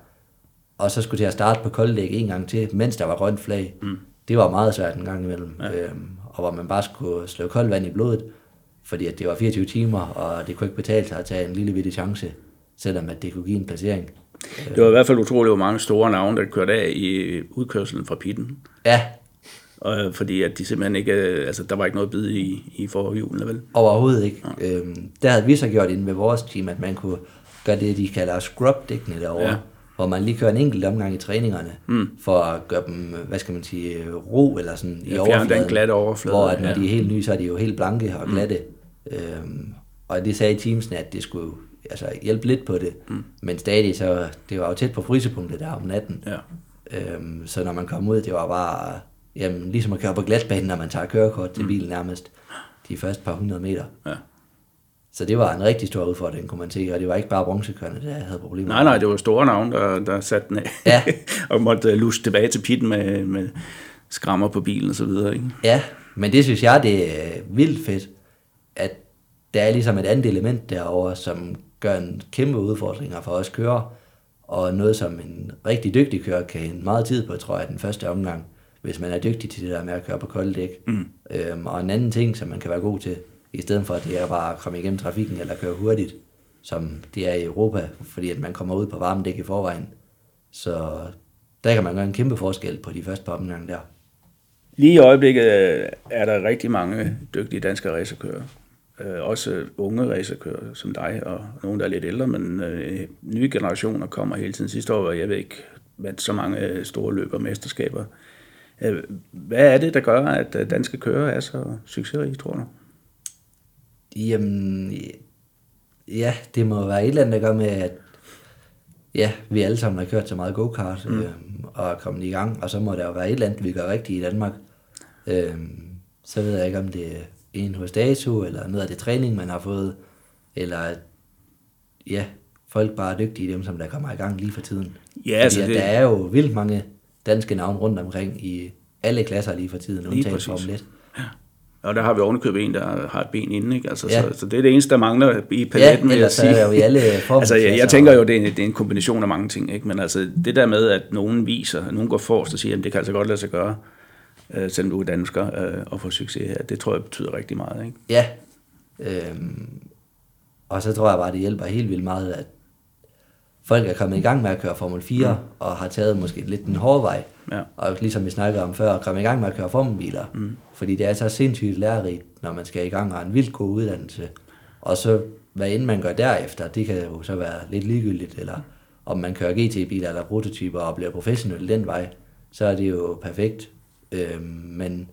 og så skulle til at starte på kolddæk en gang til, mens der var grønt flag. Mm. Det var meget svært en gang imellem, ja. øhm, og hvor man bare skulle slå koldt vand i blodet, fordi at det var 24 timer, og det kunne ikke betale sig at tage en lille bitte chance, selvom at det kunne give en placering. Det var i hvert fald utroligt, hvor mange store navne, der kørte af i udkørselen fra pitten. Ja. Og, fordi at de simpelthen ikke, altså der var ikke noget bid i, i forhjulene, vel? Overhovedet ikke. Ja. Øhm, der havde vi så gjort inden med vores team, at man kunne gøre det, de kalder scrub-dækkene derovre. Ja hvor man lige kører en enkelt omgang i træningerne, mm. for at gøre dem, hvad skal man sige, ro eller sådan i ja, overfladen. den glatte overflade. Hvor at når ja. de er helt nye, så er de jo helt blanke og glatte. Mm. Øhm, og det sagde teamsen, at det skulle altså, hjælpe lidt på det, mm. men stadig så, det var jo tæt på frysepunktet der om natten. Ja. Øhm, så når man kom ud, det var bare, jamen, ligesom at køre på glatbanen, når man tager kørekort til mm. bilen nærmest, de første par hundrede meter. Ja. Så det var en rigtig stor udfordring, kunne man se, og det var ikke bare bronzekørende, der havde problemer. Nej, nej, det var store navn, der, der satte den af, ja. og måtte luske tilbage til pitten med, med skrammer på bilen og så videre. Ikke? Ja, men det synes jeg, det er vildt fedt, at der er ligesom et andet element derover, som gør en kæmpe udfordring for os kører, og noget, som en rigtig dygtig kører kan hente meget tid på, tror jeg, den første omgang, hvis man er dygtig til det der med at køre på kolde dæk. Mm. Øhm, og en anden ting, som man kan være god til, i stedet for at det er bare at komme igennem trafikken eller køre hurtigt, som det er i Europa, fordi at man kommer ud på varme dæk i forvejen. Så der kan man gøre en kæmpe forskel på de første par omgange der. Lige i øjeblikket øh, er der rigtig mange dygtige danske racerkører. Øh, også unge racerkører som dig, og nogen, der er lidt ældre, men øh, nye generationer kommer hele tiden. Sidste år var jeg ved ikke, vandt så mange store løb og mesterskaber. Hvad er det, der gør, at danske kører er så succesrige, tror du? Jamen, ja, det må være et eller andet, der gør med, at ja, vi alle sammen har kørt så meget go-kart mm. øhm, og er kommet i gang, og så må der jo være et eller andet, vi gør rigtigt i Danmark. Øhm, så ved jeg ikke, om det en hos dato, eller noget af det træning, man har fået, eller ja, folk bare er dygtige, dem som der kommer i gang lige for tiden. Ja, altså det... der er jo vildt mange danske navne rundt omkring i alle klasser lige for tiden, undtagen 1. Ja. Og der har vi ovenikøbet en, der har et ben inde, ikke? Altså, ja. så, så, det er det eneste, der mangler i paletten, ja, vil jeg sige. er jo i alle altså, jeg, jeg tænker jo, det er, en, det er en kombination af mange ting, ikke? Men altså, det der med, at nogen viser, at nogen går forrest og siger, at det kan altså godt lade sig gøre, øh, selvom du er dansker, øh, og få succes her, det tror jeg betyder rigtig meget, ikke? Ja. Øhm, og så tror jeg bare, det hjælper helt vildt meget, at folk er kommet i gang med at køre Formel 4, mm. og har taget måske lidt den hårde vej. Ja. Og ligesom vi snakkede om før, komme i gang med at køre formelbiler. Mm. Fordi det er så sindssygt lærerigt, når man skal i gang med en vildt god uddannelse. Og så hvad end man gør derefter, det kan jo så være lidt ligegyldigt, eller om man kører GT-biler eller prototyper og bliver professionel den vej, så er det jo perfekt. Øh, men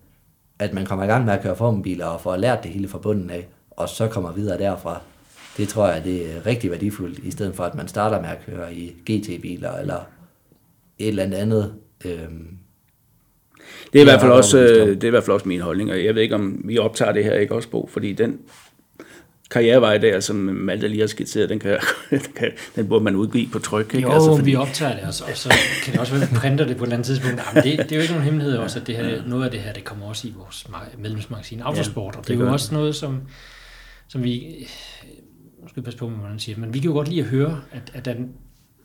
at man kommer i gang med at køre formbiler og får lært det hele fra bunden af, og så kommer videre derfra, det tror jeg, det er rigtig værdifuldt, i stedet for at man starter med at køre i GT-biler eller et eller andet andet. Øhm, det er, i hvert fald også, det er i hvert fald også min holdning, og jeg ved ikke, om vi optager det her ikke også, Bo, fordi den karrierevej der, som Malte lige har skitseret, den, kan, den, kan, den burde man udgive på tryk. Ikke? Jo, altså, fordi... vi optager det, og så, og så kan det også være, at vi printer det på et eller andet tidspunkt. Jamen, det, det er jo ikke nogen hemmelighed også, at det her, noget af det her, det kommer også i vores medlemsmagasin Autosport, ja, og det, det er jo også noget, som, som vi, nu skal jeg passe på, hvad man siger, men vi kan jo godt lide at høre, at, at der er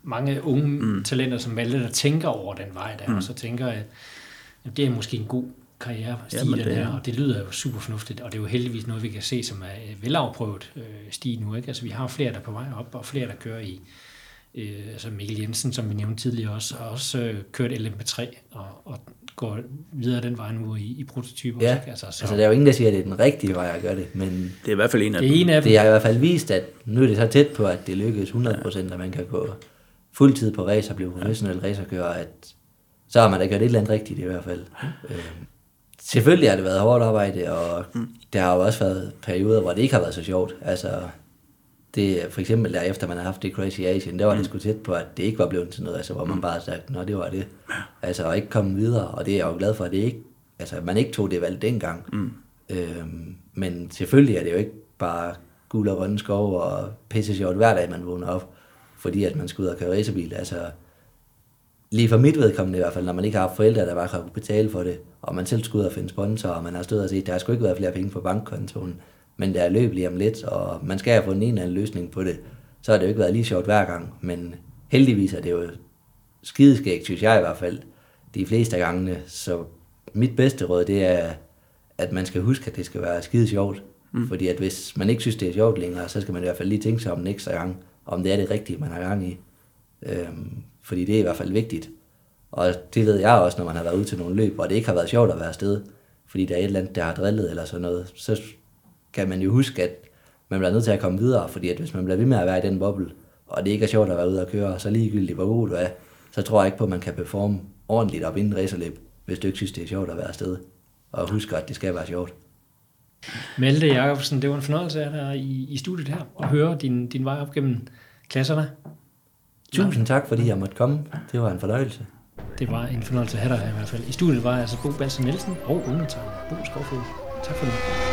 mange unge mm. talenter som Malte, der tænker over den vej der, mm. og så tænker, at, at det er måske en god karrierestil, ja, den her, og det lyder jo super fornuftigt, og det er jo heldigvis noget, vi kan se, som er velafprøvet øh, sti nu. Ikke? Altså, vi har flere, der er på vej op, og flere, der kører i, øh, altså Mikkel Jensen, som vi nævnte tidligere også, har også øh, kørt LMP3, og, og går videre den vej nu i, i prototyper. Ja, ikke? altså, så. altså der er jo ingen, der siger, at det er den rigtige vej at gøre det, men det er i hvert fald en af det dem. En af dem. Det har i hvert fald vist, at nu er det så tæt på, at det lykkes 100%, at man kan gå fuldtid på race og blive professionel racerkører, at så har man da gjort et eller andet rigtigt i hvert fald. Øh, selvfølgelig har det været hårdt arbejde, og mm. der har jo også været perioder, hvor det ikke har været så sjovt. Altså, det, for eksempel der efter man har haft det Crazy Asian, der var mm. det sgu tæt på, at det ikke var blevet til noget, altså hvor man mm. bare sagde, nå det var det. Altså og ikke komme videre, og det er jeg jo glad for, at det ikke, altså man ikke tog det valg dengang. Mm. Øhm, men selvfølgelig er det jo ikke bare guld og grønne skov og pisse sjovt hver dag, man vågner op, fordi at man skal ud og køre racerbil. Altså, lige for mit vedkommende i hvert fald, når man ikke har forældre, der bare kan betale for det, og man selv skal ud og finde sponsorer, og man har stået og set, der har sgu ikke været flere penge på bankkontoen, men der er løb lige om lidt, og man skal have fundet en eller anden løsning på det, så har det jo ikke været lige sjovt hver gang, men heldigvis er det jo skideskægt, synes jeg i hvert fald, de fleste af gangene, så mit bedste råd, det er, at man skal huske, at det skal være skide sjovt, mm. fordi at hvis man ikke synes, det er sjovt længere, så skal man i hvert fald lige tænke sig om en ekstra gang, om det er det rigtige, man har gang i. Øhm, fordi det er i hvert fald vigtigt. Og det ved jeg også, når man har været ude til nogle løb, og det ikke har været sjovt at være afsted, fordi der er et eller andet, der har drillet eller sådan noget, så kan man jo huske, at man bliver nødt til at komme videre, fordi at hvis man bliver ved med at være i den boble, og det ikke er sjovt at være ude og køre, så ligegyldigt hvor god du er, så tror jeg ikke på, at man kan performe ordentligt op inden racerløb, hvis du ikke synes, det er sjovt at være afsted. Og husk at det skal være sjovt. Malte Jacobsen, det var en fornøjelse at være i, i studiet her, og høre din, din vej op gennem klasserne. Tusind tak, fordi jeg måtte komme. Det var en fornøjelse. Det var en fornøjelse at have dig her i hvert fald. I studiet var altså Bo Balser Nielsen og undertegnet Bo Skovfod. Tak for det.